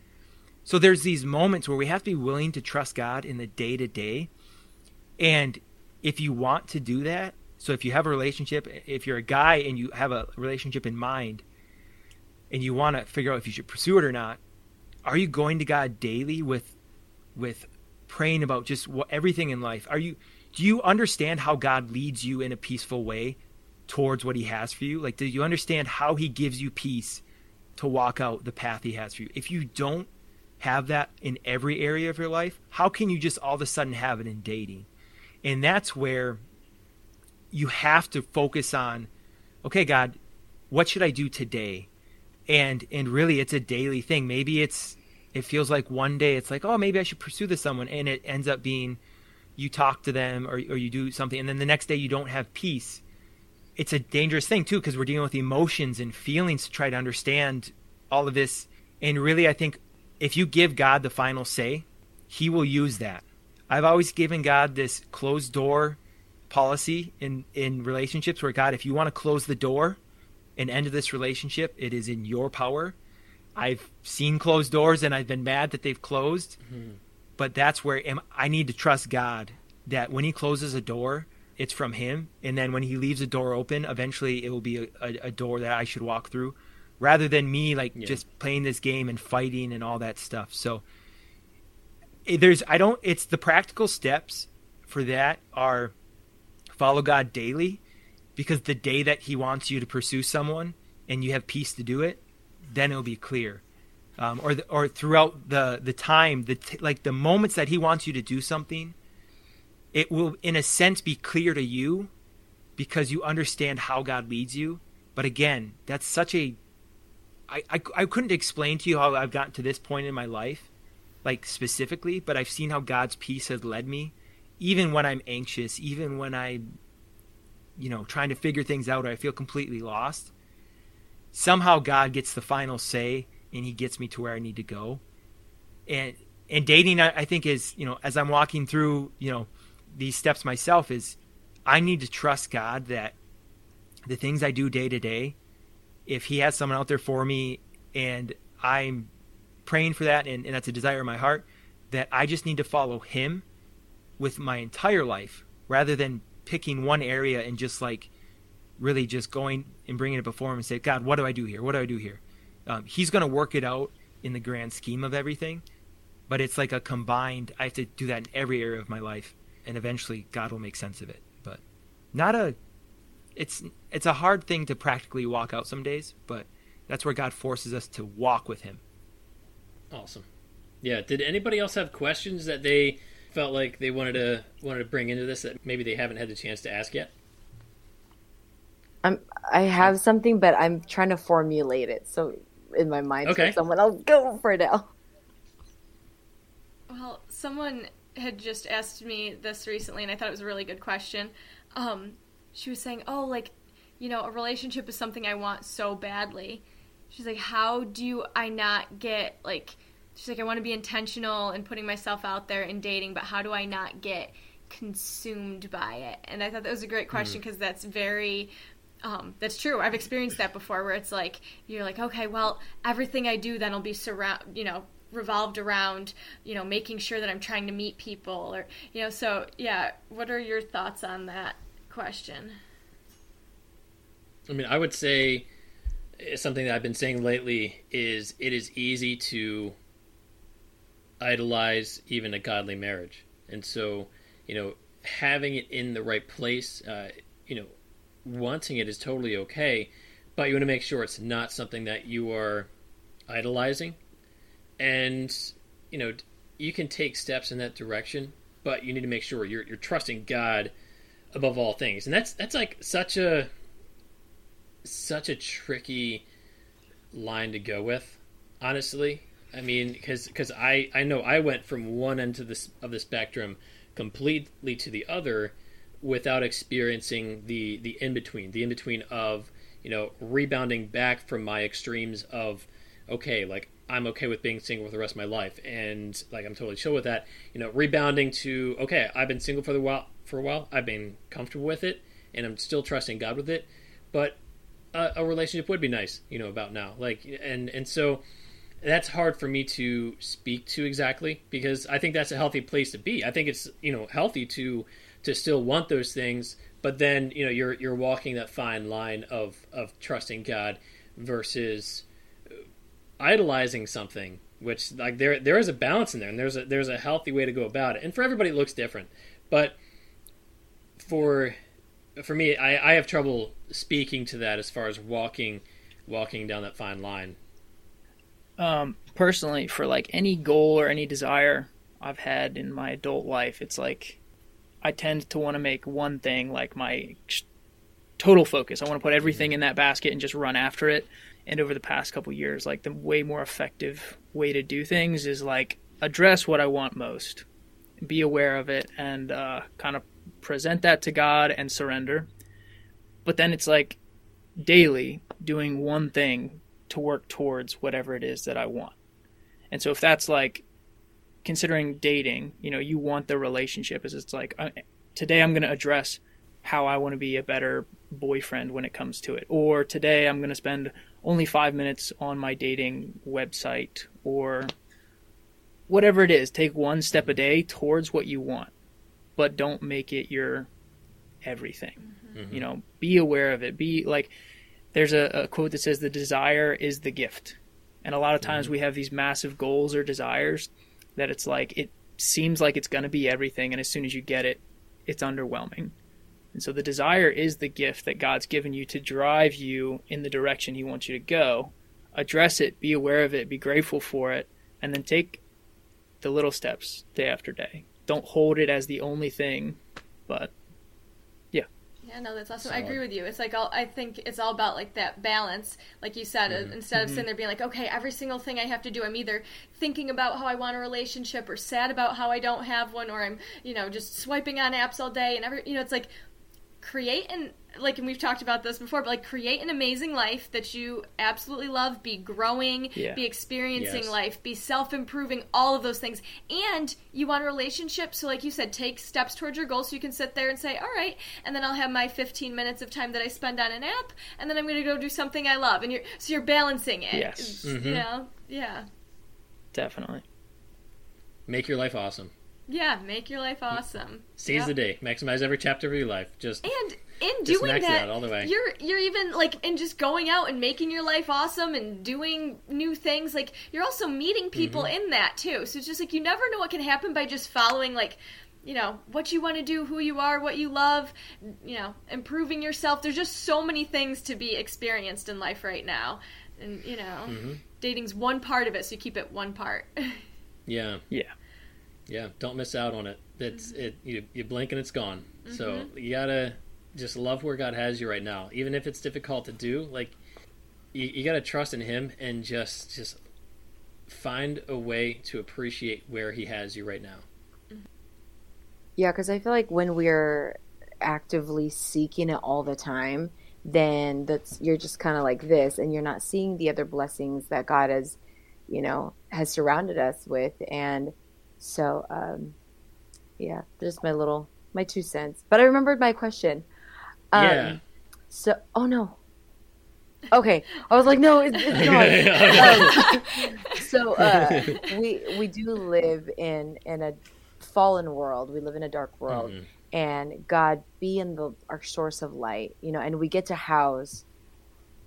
So there's these moments where we have to be willing to trust God in the day to day. And if you want to do that, so if you have a relationship, if you're a guy and you have a relationship in mind, and you want to figure out if you should pursue it or not, are you going to God daily with with praying about just what, everything in life? Are you do you understand how God leads you in a peaceful way towards what he has for you? Like do you understand how he gives you peace to walk out the path he has for you? If you don't have that in every area of your life, how can you just all of a sudden have it in dating? And that's where you have to focus on okay, God, what should I do today? And and really it's a daily thing. Maybe it's it feels like one day it's like, oh, maybe I should pursue this someone, and it ends up being you talk to them or or you do something, and then the next day you don't have peace. It's a dangerous thing too because we're dealing with emotions and feelings to try to understand all of this. And really, I think if you give God the final say, He will use that. I've always given God this closed door policy in in relationships where God, if you want to close the door and end this relationship, it is in your power I've seen closed doors and I've been mad that they've closed. Mm-hmm. But that's where I need to trust God that when He closes a door, it's from Him, and then when He leaves a door open, eventually it will be a, a, a door that I should walk through, rather than me like yeah. just playing this game and fighting and all that stuff. So eh, there's I don't. It's the practical steps for that are follow God daily, because the day that He wants you to pursue someone and you have peace to do it, then it'll be clear. Um, or the, or throughout the the time, the t- like the moments that he wants you to do something, it will in a sense be clear to you because you understand how God leads you. But again, that's such a I, I, I couldn't explain to you how I've gotten to this point in my life, like specifically, but I've seen how God's peace has led me, even when I'm anxious, even when I, you know, trying to figure things out or I feel completely lost somehow God gets the final say and he gets me to where I need to go. And and dating I, I think is, you know, as I'm walking through, you know, these steps myself is I need to trust God that the things I do day to day, if He has someone out there for me and I'm praying for that and, and that's a desire in my heart, that I just need to follow Him with my entire life rather than picking one area and just like really just going and bringing it before Him and say, God, what do I do here? What do I do here? Um, he's going to work it out in the grand scheme of everything, but it's like a combined, I have to do that in every area of my life, and eventually God will make sense of it. But not a it's it's a hard thing to practically walk out some days, but that's where God forces us to walk with Him. Awesome. Yeah. Did anybody else have questions that they felt like they wanted to wanted to bring into this that maybe they haven't had the chance to ask yet? I'm I have something, but I'm trying to formulate it. So in my mind, Okay. so someone else go for it now. Well, someone had just asked me this recently, and I thought it was a really good question. Um, she was saying, "Oh, like, you know, a relationship is something I want so badly." She's like, "How do I not get like?" She's like, "I want to be intentional in putting myself out there in dating, but how do I not get consumed by it?" And I thought that was a great question because that's very um, that's true. I've experienced that before, where it's like you're like, okay, well, everything I do then will be surround, you know, revolved around, you know, making sure that I'm trying to meet people, or you know. So yeah, what are your thoughts on that question? I mean, I would say eh, something that I've been saying lately is it is easy to idolize even a godly marriage, and so you know having it in the right place, uh, you know, wanting it is totally okay, but you want to make sure it's not something that you are idolizing, and you know you can take steps in that direction, but you need to make sure you're you're trusting God above all things, and that's that's like such a such a tricky line to go with, honestly. I mean, because I I know I went from one end of this of the spectrum completely to the other without experiencing the the in between, the in between of you know rebounding back from my extremes of okay, like I'm okay with being single for the rest of my life, and like I'm totally chill with that. You know, rebounding to okay, I've been single for the while for a while, I've been comfortable with it, and I'm still trusting God with it, but a, a relationship would be nice, you know, about now. Like, and and so that's hard for me to speak to exactly because I think that's a healthy place to be. I think it's you know healthy to to still want those things, but then you know you're you're walking that fine line of of trusting God versus idolizing something. Which like there there is a balance in there, and there's a there's a healthy way to go about it, and for everybody it looks different, but for for me, I, I have trouble speaking to that as far as walking walking down that fine line. Um, personally for like any goal or any desire I've had in my adult life, it's like I tend to want to make one thing like my total focus. I want to put everything in that basket and just run after it. And over the past couple years, like the way more effective way to do things is like address what I want most, be aware of it, and uh, kind of present that to God and surrender. But then it's like daily doing one thing to work towards whatever it is that I want. And so if that's like considering dating, you know, you want the relationship is it's like uh, today I'm going to address how I want to be a better boyfriend when it comes to it. Or today I'm going to spend only 5 minutes on my dating website or whatever it is, take one step a day towards what you want. But don't make it your everything. You know, be aware of it. Be like there's a, a quote that says the desire is the gift. And a lot of times mm-hmm. we have these massive goals or desires that it's like it seems like it's going to be everything and as soon as you get it it's underwhelming. And so the desire is the gift that god's given you to drive you in the direction he wants you to go. Address it be aware of it be grateful for it and then take the little steps day after day. Don't hold it as the only thing but Yeah, no, that's awesome. I agree with you. It's like all, I think it's all about like that balance, like you said. uh Instead of sitting there being like, okay, every single thing I have to do, I'm either thinking about how I want a relationship, or sad about how I don't have one, or I'm, you know, just swiping on apps all day, and every, you know, it's like create an like and we've talked about this before but like create an amazing life that you absolutely love. Be growing. Yeah. be experiencing Yes. life. Be self-improving. All of those things. And you want a relationship. So like you said take steps towards your goal so you can sit there and say all right. And then i'll have my 15 minutes of time that i spend on an app and then i'm going to go do something i love. And you're so you're balancing it. Yes. It's, you mm-hmm. know? Yeah. Definitely. Make your life awesome. Yeah make your life awesome Seize Yep. the day. Maximize every chapter of your life. Just And in Just doing max that, out all the way. you're you're even like in just going out and making your life awesome and doing new things. Like you're also meeting people Mm-hmm. in that too. So it's just like you never know what can happen by just following like you know what you want to do, who you are, what you love. You know, improving yourself. There's just so many things to be experienced in life right now, and you know, Mm-hmm. dating's one part of it. So you keep it one part. yeah, Yeah. Yeah. Don't miss out on it. It's Mm-hmm. it. You you blink and it's gone. So you gotta just love where God has you right now, even if it's difficult to do. Like you, you gotta trust in Him and just just find a way to appreciate where He has you right now. Yeah, because I feel like when we're actively seeking it all the time, then that's you're just kind of like this, and you're not seeing the other blessings that God has, you know, has surrounded us with, and so, um, yeah, just my little my two cents. But I remembered my question. Um, yeah. So, oh no. Okay, I was like, no, it's, it's not. Um, so uh, we we do live in in a fallen world. We live in a dark world, Mhm. and God being the our source of light, you know, and we get to house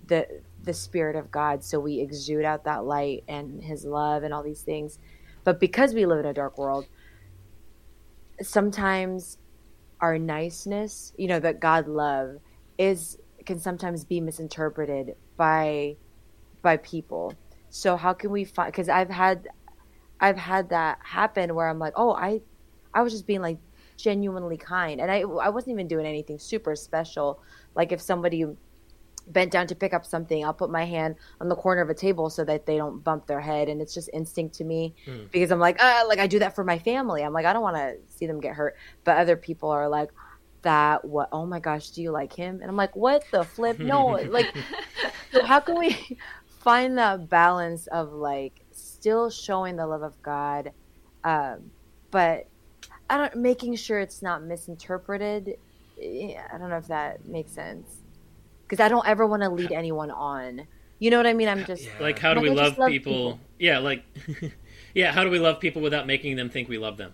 the the spirit of God, so we exude out that light and His love and all these things. But because we live in a dark world, sometimes our niceness, you know, that God love is can sometimes be misinterpreted by by people. So how can we find cuz I've had I've had that happen where I'm like, "Oh, I I was just being like genuinely kind." And I I wasn't even doing anything super special. Like if somebody bent down to pick up something, I'll put my hand on the corner of a table so that they don't bump their head and it's just instinct to me because I'm like, uh, like I do that for my family. I'm like, I don't want to see them get hurt. But other people are like, that what? Oh my gosh, do you like him? And I'm like, what the flip? No, like, so how can we find that balance of like still showing the love of God, um, but I don't making sure it's not misinterpreted. I don't know if that makes sense because I don't ever want to lead anyone on. You know what I mean? I'm just Yeah. Like, how do Like, we love love people? people. Yeah, like, yeah, how do we love people without making them think we love them?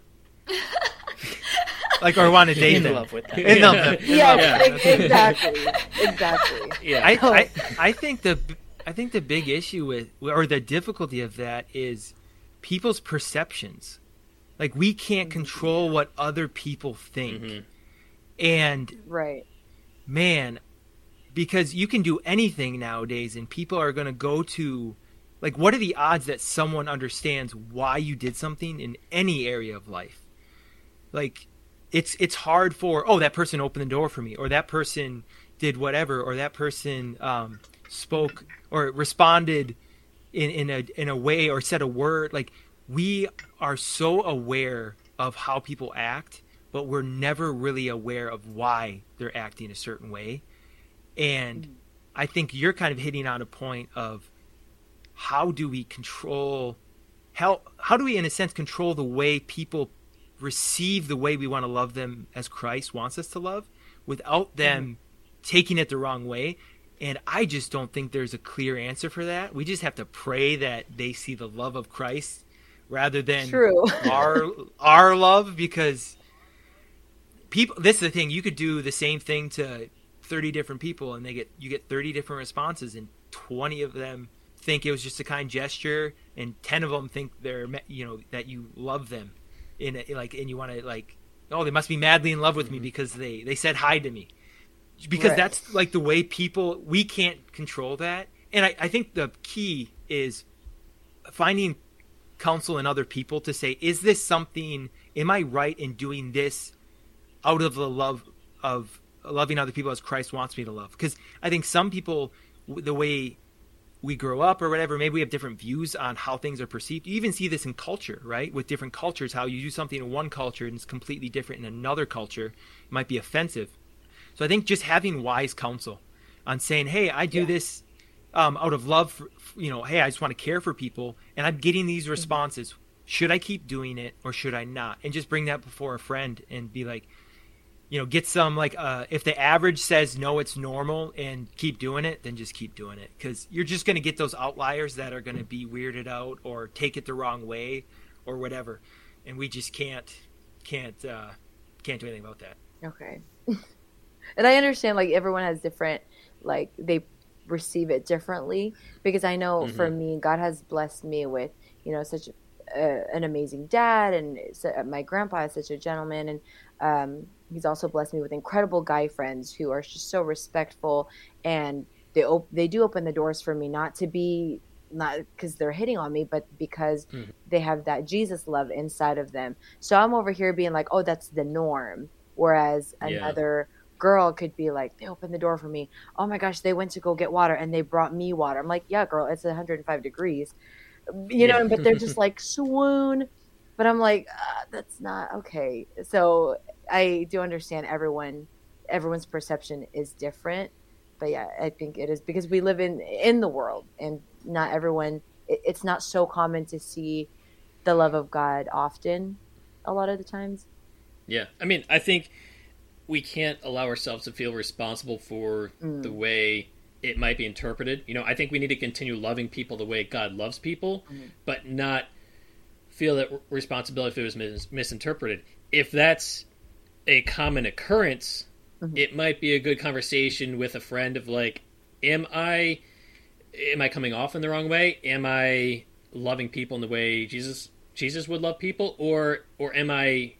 like or want to date In them. love with them. In love them. In yeah, love them. exactly, exactly. Yeah, I, I I think the I think the big issue with or the difficulty of that is people's perceptions. Like we can't control what other people think. Mhm. And Right. man, because you can do anything nowadays and people are going to go to like what are the odds that someone understands why you did something in any area of life? Like it's it's hard for oh that person opened the door for me or that person did whatever or that person um, spoke or responded in, in a in a way or said a word like we are so aware of how people act but we're never really aware of why they're acting a certain way and i think you're kind of hitting on a point of how do we control how how do we in a sense control the way people receive the way we want to love them as Christ wants us to love without them mm-hmm. taking it the wrong way and I just don't think there's a clear answer for that. We just have to pray that they see the love of Christ rather than True. our our love because people this is the thing you could do the same thing to 30 different people and they get you get 30 different responses and 20 of them think it was just a kind gesture and 10 of them think they're you know that you love them in a, like and you want to like oh they must be madly in love with me mm-hmm. because they they said hi to me. Because Right. that's like the way people we can't control that. And I, I think the key is finding counsel in other people to say is this something am i right in doing this out of the love of loving other people as christ wants me to love. Because i think some people the way we grow up or whatever maybe we have different views on how things are perceived. You even see this in culture right? With different cultures how you do something in one culture and it's completely different in another culture it might be offensive. So I think just having wise counsel on saying, "Hey, I do this um, out of love, for, you know, hey, I just want to care for people, and I'm getting these responses. Should I keep doing it or should I not?" And just bring that before a friend and be like, you know, get some like uh, if the average says no, it's normal, and keep doing it, then just keep doing it because you're just going to get those outliers that are going to be weirded out or take it the wrong way or whatever, and we just can't can't uh, can't do anything about that. Okay. and I understand like everyone has different like they receive it differently because I know Mm-hmm. for me God has blessed me with you know such a, an amazing dad and my grandpa is such a gentleman and um, he's also blessed me with incredible guy friends who are just so respectful and they op- they do open the doors for me not to be not because they're hitting on me but because they have that Jesus love inside of them. So I'm over here being like oh that's the norm whereas Yeah. another girl could be like they opened the door for me. Oh my gosh they went to go get water and they brought me water. I'm like yeah girl it's 105 degrees. You know Yeah. but they're just like swoon. But i'm like uh, that's not okay. So i do understand everyone everyone's perception is different but yeah i think it is because we live in in the world and not everyone it, it's not so common to see the love of god often a lot of the times Yeah, I mean, I think we can't allow ourselves to feel responsible for mm. the way it might be interpreted. You know, I think we need to continue loving people the way God loves people, mm-hmm. but not feel that responsibility if it was mis- misinterpreted. If that's a common occurrence, mm-hmm. it might be a good conversation with a friend of like, am I am I coming off in the wrong way? Am I loving people in the way Jesus Jesus would love people, or or am I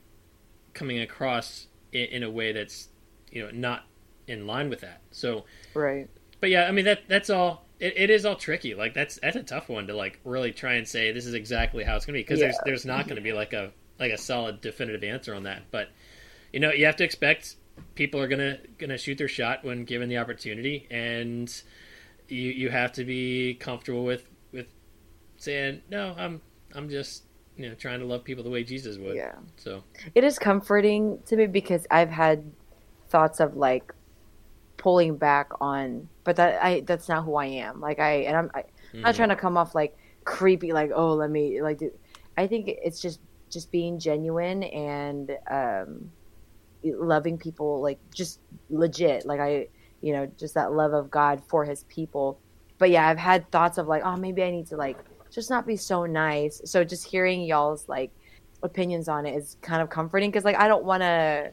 coming across in, in a way that's you know not in line with that? So, right but yeah, I mean that that's all. It, it is all tricky. Like that's that's a tough one to like really try and say this is exactly how it's going to be because there's there's not going to be like a like a solid definitive answer on that. But you know you have to expect people are gonna gonna shoot their shot when given the opportunity, and you you have to be comfortable with with saying no. I'm I'm just you know trying to love people the way Jesus would. Yeah. So it is comforting to me because I've had thoughts of like pulling back on, but that I that's not who I am. Like I and I'm, I, I'm not trying to come off like creepy, like oh let me like. Do, I think it's just just being genuine and um, loving people like just legit. Like I, you know, just that love of God for His people. But yeah, I've had thoughts of like oh maybe I need to like just not be so nice. So just hearing y'all's like opinions on it is kind of comforting because like I don't want to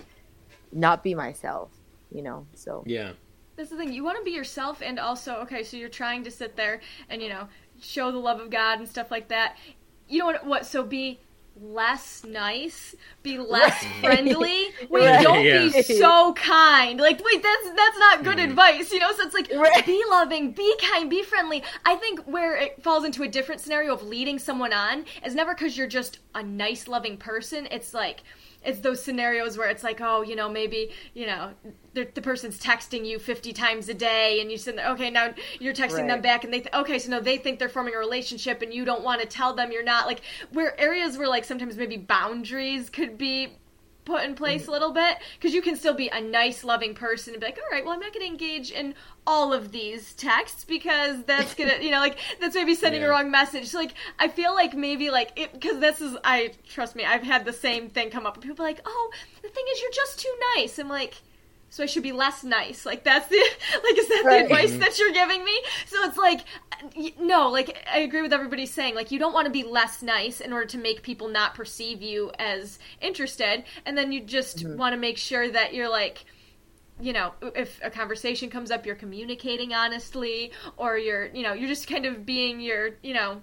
not be myself, you know. So yeah. That's the thing. You want to be yourself, and also, okay, so you're trying to sit there and you know show the love of God and stuff like that. You know what? What? So be less nice, be less friendly. Wait, Right. don't Yeah. be so kind. Like, wait, that's that's not good mm-hmm. advice. You know, so it's like Right. be loving, be kind, be friendly. I think where it falls into a different scenario of leading someone on is never because you're just a nice, loving person. It's like it's those scenarios where it's like, oh, you know, maybe, you know, the, the person's texting you 50 times a day and you there, okay, now you're texting them back and they, th- okay, so no, they think they're forming a relationship and you don't want to tell them you're not. Like, where areas where, like, sometimes maybe boundaries could be put in place mm. a little bit because you can still be a nice loving person and be like all right well i'm not going to engage in all of these texts because that's gonna you know like that's maybe sending Yeah. a wrong message. So like i feel like maybe like it because this is i trust me i've had the same thing come up people are like oh the thing is you're just too nice. I'm like so I should be less nice. Like that's the like is that Right. the advice that mm-hmm. you're giving me? So it's like no, like I agree with everybody saying like you don't want to be less nice in order to make people not perceive you as interested, and then you just mm-hmm. want to make sure that you're like you know, if a conversation comes up, you're communicating honestly, or you're, you know, you're just kind of being your, you know,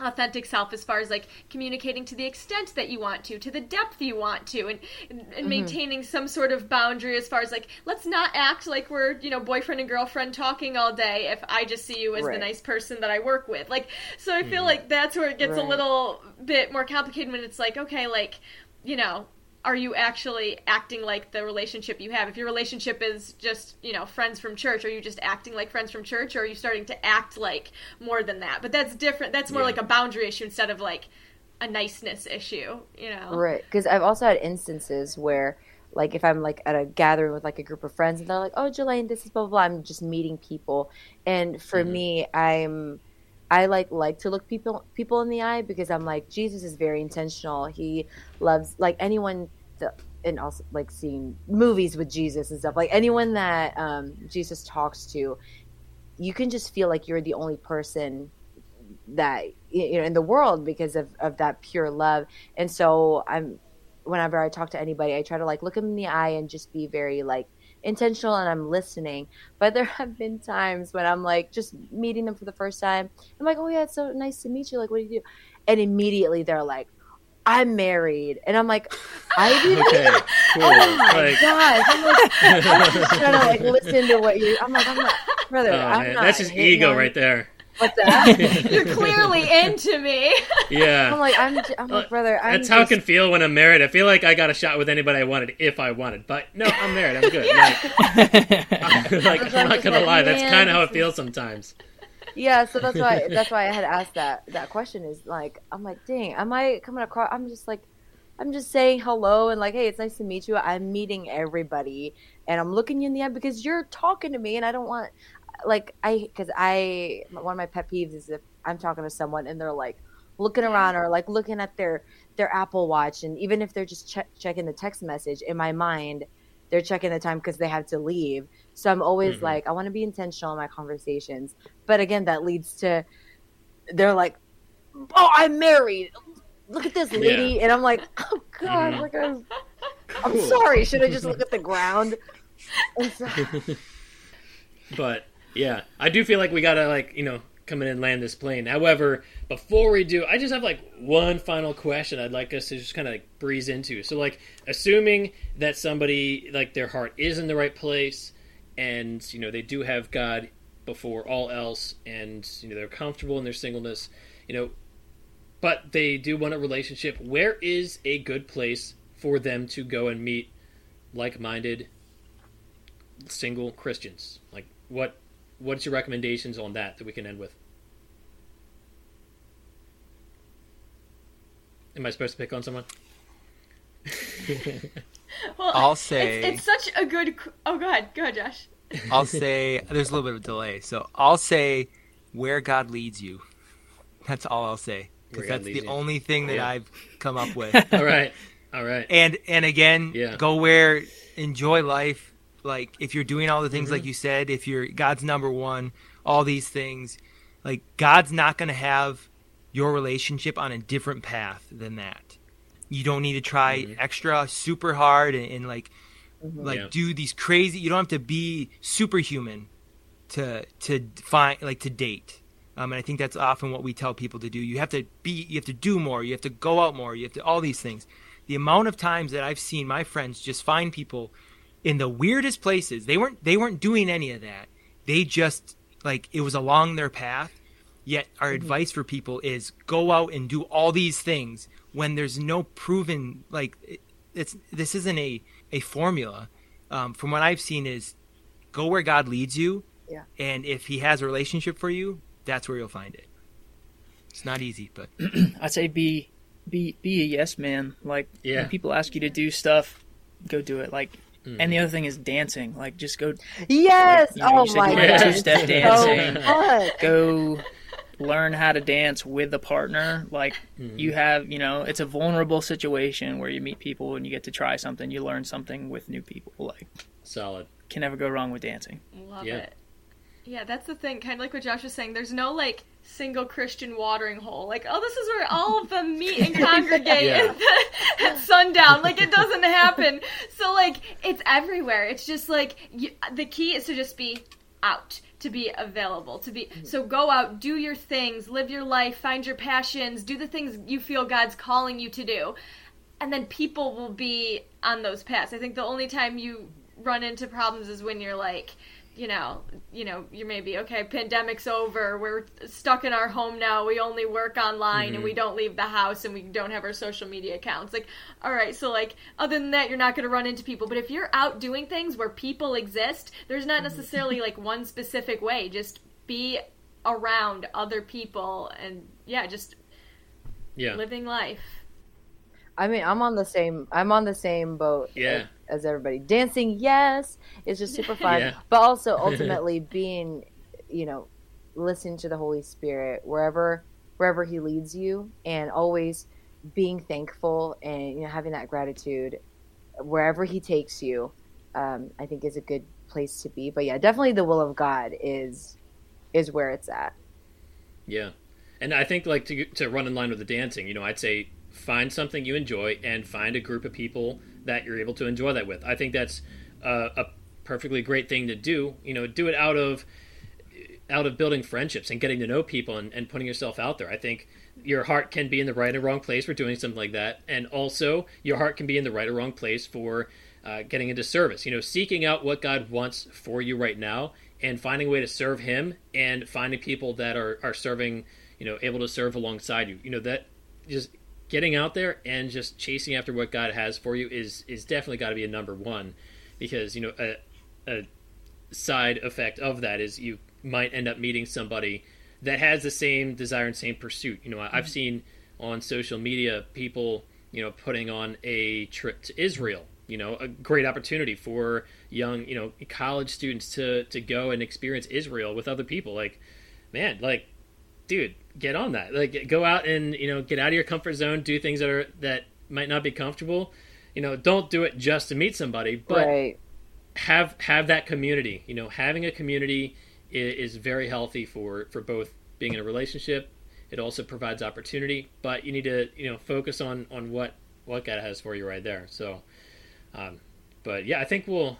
authentic self as far as like communicating to the extent that you want to to the depth you want to and and, and mm-hmm. maintaining some sort of boundary as far as like let's not act like we're you know boyfriend and girlfriend talking all day if i just see you as the nice person that i work with. Like so i feel mm-hmm. like that's where it gets a little bit more complicated when it's like okay like you know are you actually acting like the relationship you have? If your relationship is just, you know, friends from church, are you just acting like friends from church or are you starting to act like more than that? But that's different. That's more Yeah. like a boundary issue instead of like a niceness issue, you know? right, because I've also had instances where like if I'm like at a gathering with like a group of friends and they're like, "Oh, Jelaine, this is blah blah." blah. I'm just meeting people, and for Mhm. me, I'm I like like to look people people in the eye because I'm like Jesus is very intentional. He loves like anyone and also like seeing movies with Jesus and stuff. Like anyone that um, Jesus talks to, you can just feel like you're the only person that you know in the world because of of that pure love. And so I'm whenever I talk to anybody, I try to like look them in the eye and just be very like intentional and I'm listening. But there have been times when I'm like just meeting them for the first time. I'm like, oh yeah, it's so nice to meet you. Like, what do you do? And immediately they're like, I'm married, and I'm like, I didn't. Okay, cool. Oh my Like, gosh! I'm like, I'm just trying to like listen to what you. I'm like, I'm not, brother. oh, I'm not that's just ego right there. What's that? You're clearly into me. Yeah. I'm like, I'm, I'm like, uh, brother. I'm That's how it just, can feel when I'm married. I feel like I got a shot with anybody I wanted if I wanted. But no, I'm married. I'm good. Like, like, I'm not gonna lie. That's kind of how this it feels sometimes. Yeah, so that's why that's why I had asked that that question. Is like, I'm like, dang, am I coming across? I'm just like, I'm just saying hello and like, hey, it's nice to meet you. I'm meeting everybody, and I'm looking you in the eye because you're talking to me, and I don't want, like, I because I one of my pet peeves is if I'm talking to someone and they're like looking around or like looking at their their Apple Watch, and even if they're just che- checking the text message in my mind, they're checking the time because they have to leave. So I'm always Mhm. like, I want to be intentional in my conversations. But again, that leads to they're like, "Oh, I'm married. Look at this lady," and I'm like, "Oh God, Mhm. like I'm, I'm Cool. sorry. Should I just look at the ground?" So, But yeah, I do feel like we gotta like you know come in and land this plane. However, before we do, I just have like one final question I'd like us to just kind of like breeze into. So like, assuming that somebody like their heart is in the right place, and you know they do have God before all else, and you know they're comfortable in their singleness, you know, but they do want a relationship. Where is a good place for them to go and meet like-minded single Christians? Like, what what's your recommendations on that that we can end with? Am I supposed to pick on someone? Well, I'll say- it's, it's such a good. Oh, go ahead, go ahead, Josh. I'll say there's a little bit of delay, so I'll say where God leads you. That's all I'll say because that's the you. only thing that Yeah. I've come up with. all right, all right. and and again, Yeah. go where enjoy life. Like if you're doing all the things Mhm. like you said, if you're God's number one, all these things, like God's not going to have your relationship on a different path than that. You don't need to try Mhm. extra super hard and, and like like Yeah. do these crazy you don't have to be superhuman to to find like to date um, and i think that's often what we tell people to do you have to be you have to do more you have to go out more you have to all these things the amount of times that i've seen my friends just find people in the weirdest places they weren't they weren't doing any of that they just like it was along their path yet our advice for people is go out and do all these things when there's no proven like it, it's this isn't a a formula um, from what i've seen is go where god leads you Yeah. and if he has a relationship for you that's where you'll find it it's not easy but I'd say be be be a yes man. Like Yeah. when people ask you to do stuff, go do it. Like Mhm. and the other thing is dancing. Like just go yes. you know, oh you my god. two-step dancing. fun. go learn how to dance with a partner. Like Mhm. you have, you know, it's a vulnerable situation where you meet people and you get to try something, you learn something with new people. Like Solid. can never go wrong with dancing. Love Yeah. it. Yeah, that's the thing. Kind of like what Josh was saying. There's no like single Christian watering hole. Like, oh, this is where all of them meet and congregate Yeah. at, the, at sundown. Like, it doesn't happen. So like, it's everywhere. It's just like you, the key is to just be out to be available to be mm. so go out do your things live your life find your passions do the things you feel god's calling you to do and then people will be on those paths i think the only time you run into problems is when you're like you know you know you may be okay pandemic's over we're stuck in our home now we only work online and we mm-hmm. don't leave the house and we don't have our social media accounts like all right so like other than that you're not going to run into people but if you're out doing things where people exist there's not mm-hmm. necessarily like one specific way just be around other people and yeah just Yeah. living life I mean, I'm on the same. I'm on the same boat. Yeah. As, as everybody, dancing, yes, it's just super fun. Yeah. But also, ultimately, being, you know, listening to the Holy Spirit wherever wherever He leads you, and always being thankful and you know having that gratitude wherever He takes you. Um, I think is a good place to be. But yeah, definitely the will of God is is where it's at. Yeah, and I think like to to run in line with the dancing, you know, I'd say find something you enjoy and find a group of people that you're able to enjoy that with. I think that's uh, a perfectly great thing to do. You know, do it out of out of building friendships and getting to know people and, and putting yourself out there. I think your heart can be in the right or wrong place for doing something like that, and also your heart can be in the right or wrong place for uh, getting into service. You know, seeking out what God wants for you right now and finding a way to serve Him and finding people that are are serving. You know, able to serve alongside you. You know that just getting out there and just chasing after what God has for you is is definitely got to be a number one, because you know a, a side effect of that is you might end up meeting somebody that has the same desire and same pursuit. You know, I've mm-hmm. seen on social media people you know putting on a trip to Israel. You know, a great opportunity for young you know college students to to go and experience Israel with other people. Like, man, like dude, get on that. Like, go out and you know, get out of your comfort zone, do things that are that might not be comfortable. You know, don't do it just to meet somebody, but right. have have that community. You know, having a community is, is very healthy for for both being in a relationship. It also provides opportunity, but you need to you know focus on on what what God has for you right there. So, um, but yeah, I think we'll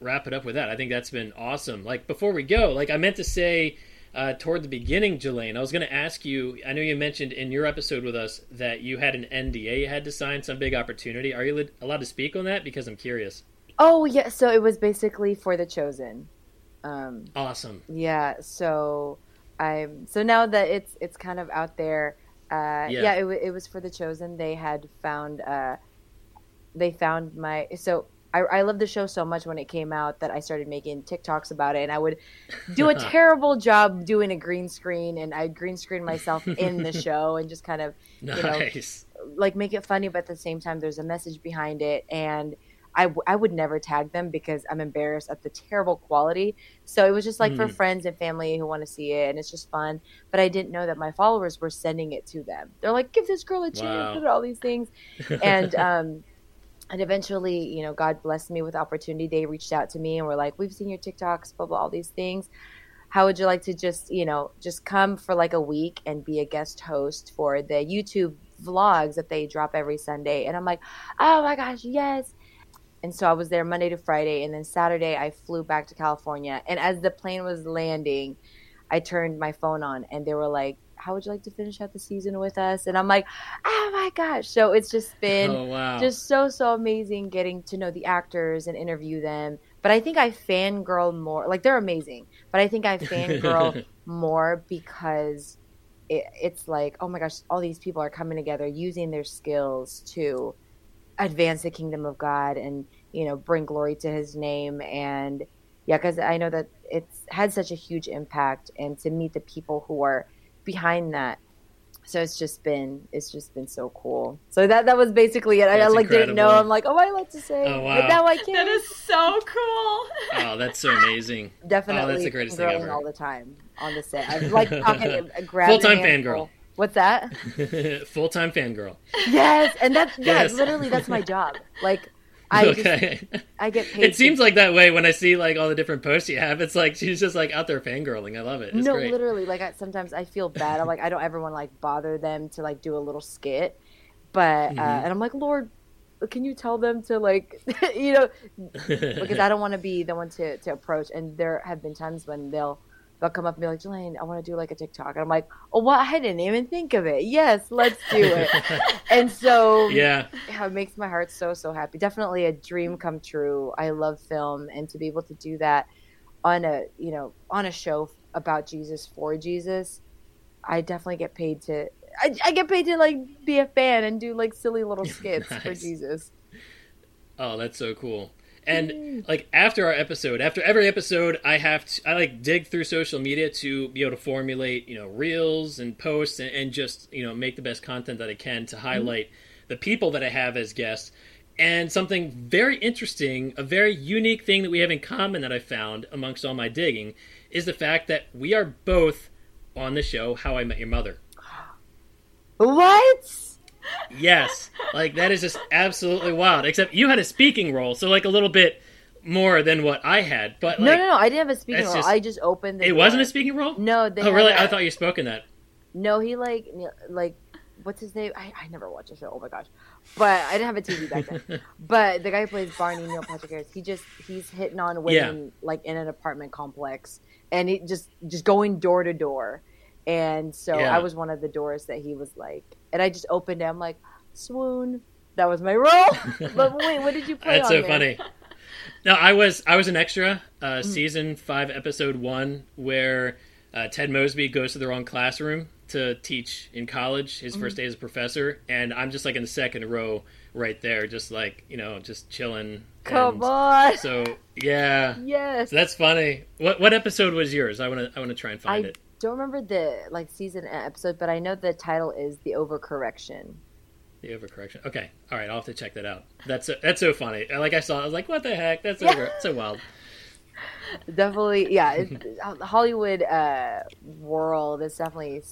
wrap it up with that. I think that's been awesome. Like before we go, like I meant to say uh, toward the beginning, Jelaine, I was going to ask you. I know you mentioned in your episode with us that you had an NDA you had to sign, some big opportunity. Are you allowed to speak on that? Because I'm curious. Oh yeah, so it was basically for the chosen. Um, Awesome. yeah, so I'm so now that it's it's kind of out there. Uh, Yeah. yeah, it, it was for the chosen. They had found uh, they found my so. I, I loved the show so much when it came out that I started making TikToks about it, and I would do a terrible job doing a green screen, and I green screen myself in the show, and just kind of you know, like make it funny, but at the same time, there's a message behind it. And I, w- I would never tag them because I'm embarrassed at the terrible quality. So it was just like for Mm. friends and family who want to see it, and it's just fun. But I didn't know that my followers were sending it to them. They're like, "Give this girl a chance," Wow. and all these things. And um, and eventually, you know, God blessed me with opportunity. They reached out to me and were like, "We've seen your TikToks, blah blah, all these things." how would you like to just you know just come for like a week and be a guest host for the youtube vlogs that they drop every sunday and i'm like oh my gosh yes and so i was there monday to friday and then saturday i flew back to california and as the plane was landing i turned my phone on and they were like how would you like to finish out the season with us? And i'm like oh my gosh. So it's just been oh wow. just so so amazing getting to know the actors and interview them. But i think i fangirl more like they're amazing but i think i fangirl more because it, it's like oh my gosh all these people are coming together using their skills to advance the kingdom of god and you know bring glory to his name. And yeah because i know that it's had such a huge impact. And to meet the people who are behind that so it's just been it's just been so cool so that that was basically it i That's like didn't know i'm like oh i like to say Oh, wow. but now i can That is so cool. oh, that's so amazing. definitely Oh, that's the greatest thing ever. all the time on the set i'm like talking uh, grab Full-time fangirl. what's that Full time fangirl. yes and that's yeah Yes. literally that's my job like i just okay. i get paid it seems like that way when I see like all the different posts you have. It's like she's just like out there fangirling. I love it. It's no great. literally like I, sometimes i feel bad i'm like i don't ever want to like bother them to like do a little skit but uh, Mhm. and i'm like lord can you tell them to like you know because i don't want to be the one to to approach and there have been times when they'll they'll come up and be like Jelaine, i want to do like a tiktok and i'm like oh what i didn't even think of it yes let's do it and so yeah. yeah, it makes my heart so so happy. Definitely a dream come true. I love film, and to be able to do that on a you know on a show about Jesus for Jesus, I definitely get paid to. I, I get paid to like be a fan and do like silly little skits for Jesus. Oh, that's so cool. And like after our episode, after every episode, I have to I like dig through social media to be able to formulate, you know, reels and posts and, and just, you know, make the best content that I can to mm-hmm. highlight the people that I have as guests. And something very interesting, a very unique thing that we have in common that I found amongst all my digging is the fact that we are both on the show How I Met Your Mother. What? Yes, like that is just absolutely wild. Except you had a speaking role, so like a little bit more than what I had. But like, no, no, no. I didn't have a speaking role. just- I just opened the it door. wasn't a speaking role. No, they Oh, really? a- I thought you spoke in that. No, he like like what's his name? I, I never watched the show. Oh my gosh, but I didn't have a TV back then. but the guy who plays Barney Neil Patrick Harris, he just he's hitting on women like in an apartment complex, and he just just going door to door. And so Yeah. I was one of the doors that he was like, and I just opened it. I'm like, swoon. That was my role. but wait, what did you play? That's on so there? funny. No, I was I was an extra, uh, Mm. season five, episode one, where uh, Ted Mosby goes to the wrong classroom to teach in college, his Mm-hmm. first day as a professor, and I'm just like in the second row, right there, just like you know, just chilling. Come And on. So yeah, Yes. so that's funny. What what episode was yours? I want to I want to try and find I it. Don't remember the like season episode, but I know the title is the overcorrection. The overcorrection. Okay, all right, I'll have to check that out. That's so, that's so funny. Like I saw, it, I was like, what the heck? That's so, Yeah. so wild. definitely yeah it, the hollywood uh world is definitely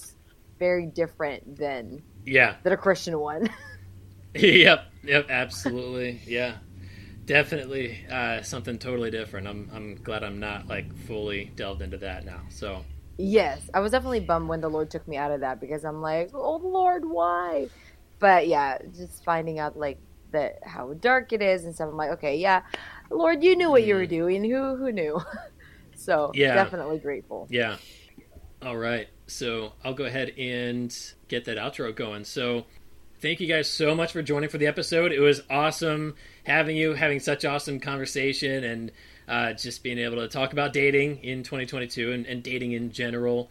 very different than Yeah. than a christian one yep, yep, absolutely, yeah, definitely uh, something totally different. I'm I'm glad I'm not like fully delved into that now. So yes i was definitely bummed when the lord took me out of that because i'm like oh lord why but yeah just finding out like that how dark it is and stuff i'm like okay yeah lord you knew what you were doing who who knew so Mm. Yeah. definitely grateful yeah, all right. So I'll go ahead and get that outro going. So thank you guys so much for joining for the episode. It was awesome having you, having such awesome conversation, and uh, just being able to talk about dating in 2022 and, and dating in general.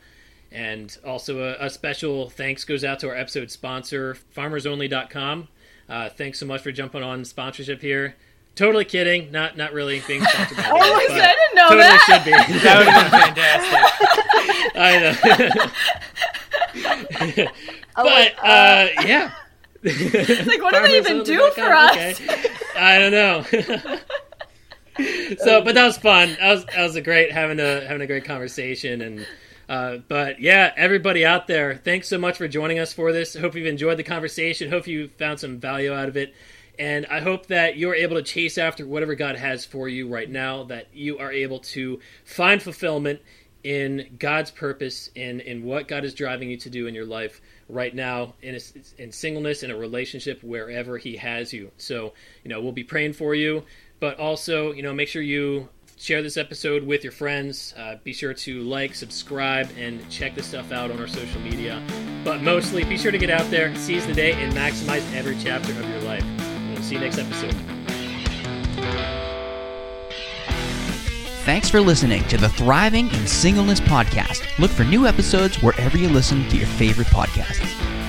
And also a, a special thanks goes out to our episode sponsor, farmersonly.com. Uh, thanks so much for jumping on sponsorship here. Totally kidding, not not really being sponsored by them, Oh my god, I didn't know totally that. should be. That would have been fantastic. I know. Oh, but wait, uh, yeah. Like, what do they even do for us? I don't know. so, but that was fun. That was that was a great having a having a great conversation and. Uh, but yeah, everybody out there, thanks so much for joining us for this. Hope you've enjoyed the conversation. Hope you found some value out of it. And I hope that you're able to chase after whatever God has for you right now, that you are able to find fulfillment in God's purpose and in what God is driving you to do in your life right now in a, in singleness in a relationship wherever he has you. So, you know, we'll be praying for you, but also, you know, make sure you share this episode with your friends. Uh, be sure to like, subscribe, and check this stuff out on our social media. But mostly, be sure to get out there, seize the day, and maximize every chapter of your life. We'll see you next episode. Thanks for listening to the Thriving in Singleness podcast. Look for new episodes wherever you listen to your favorite podcasts.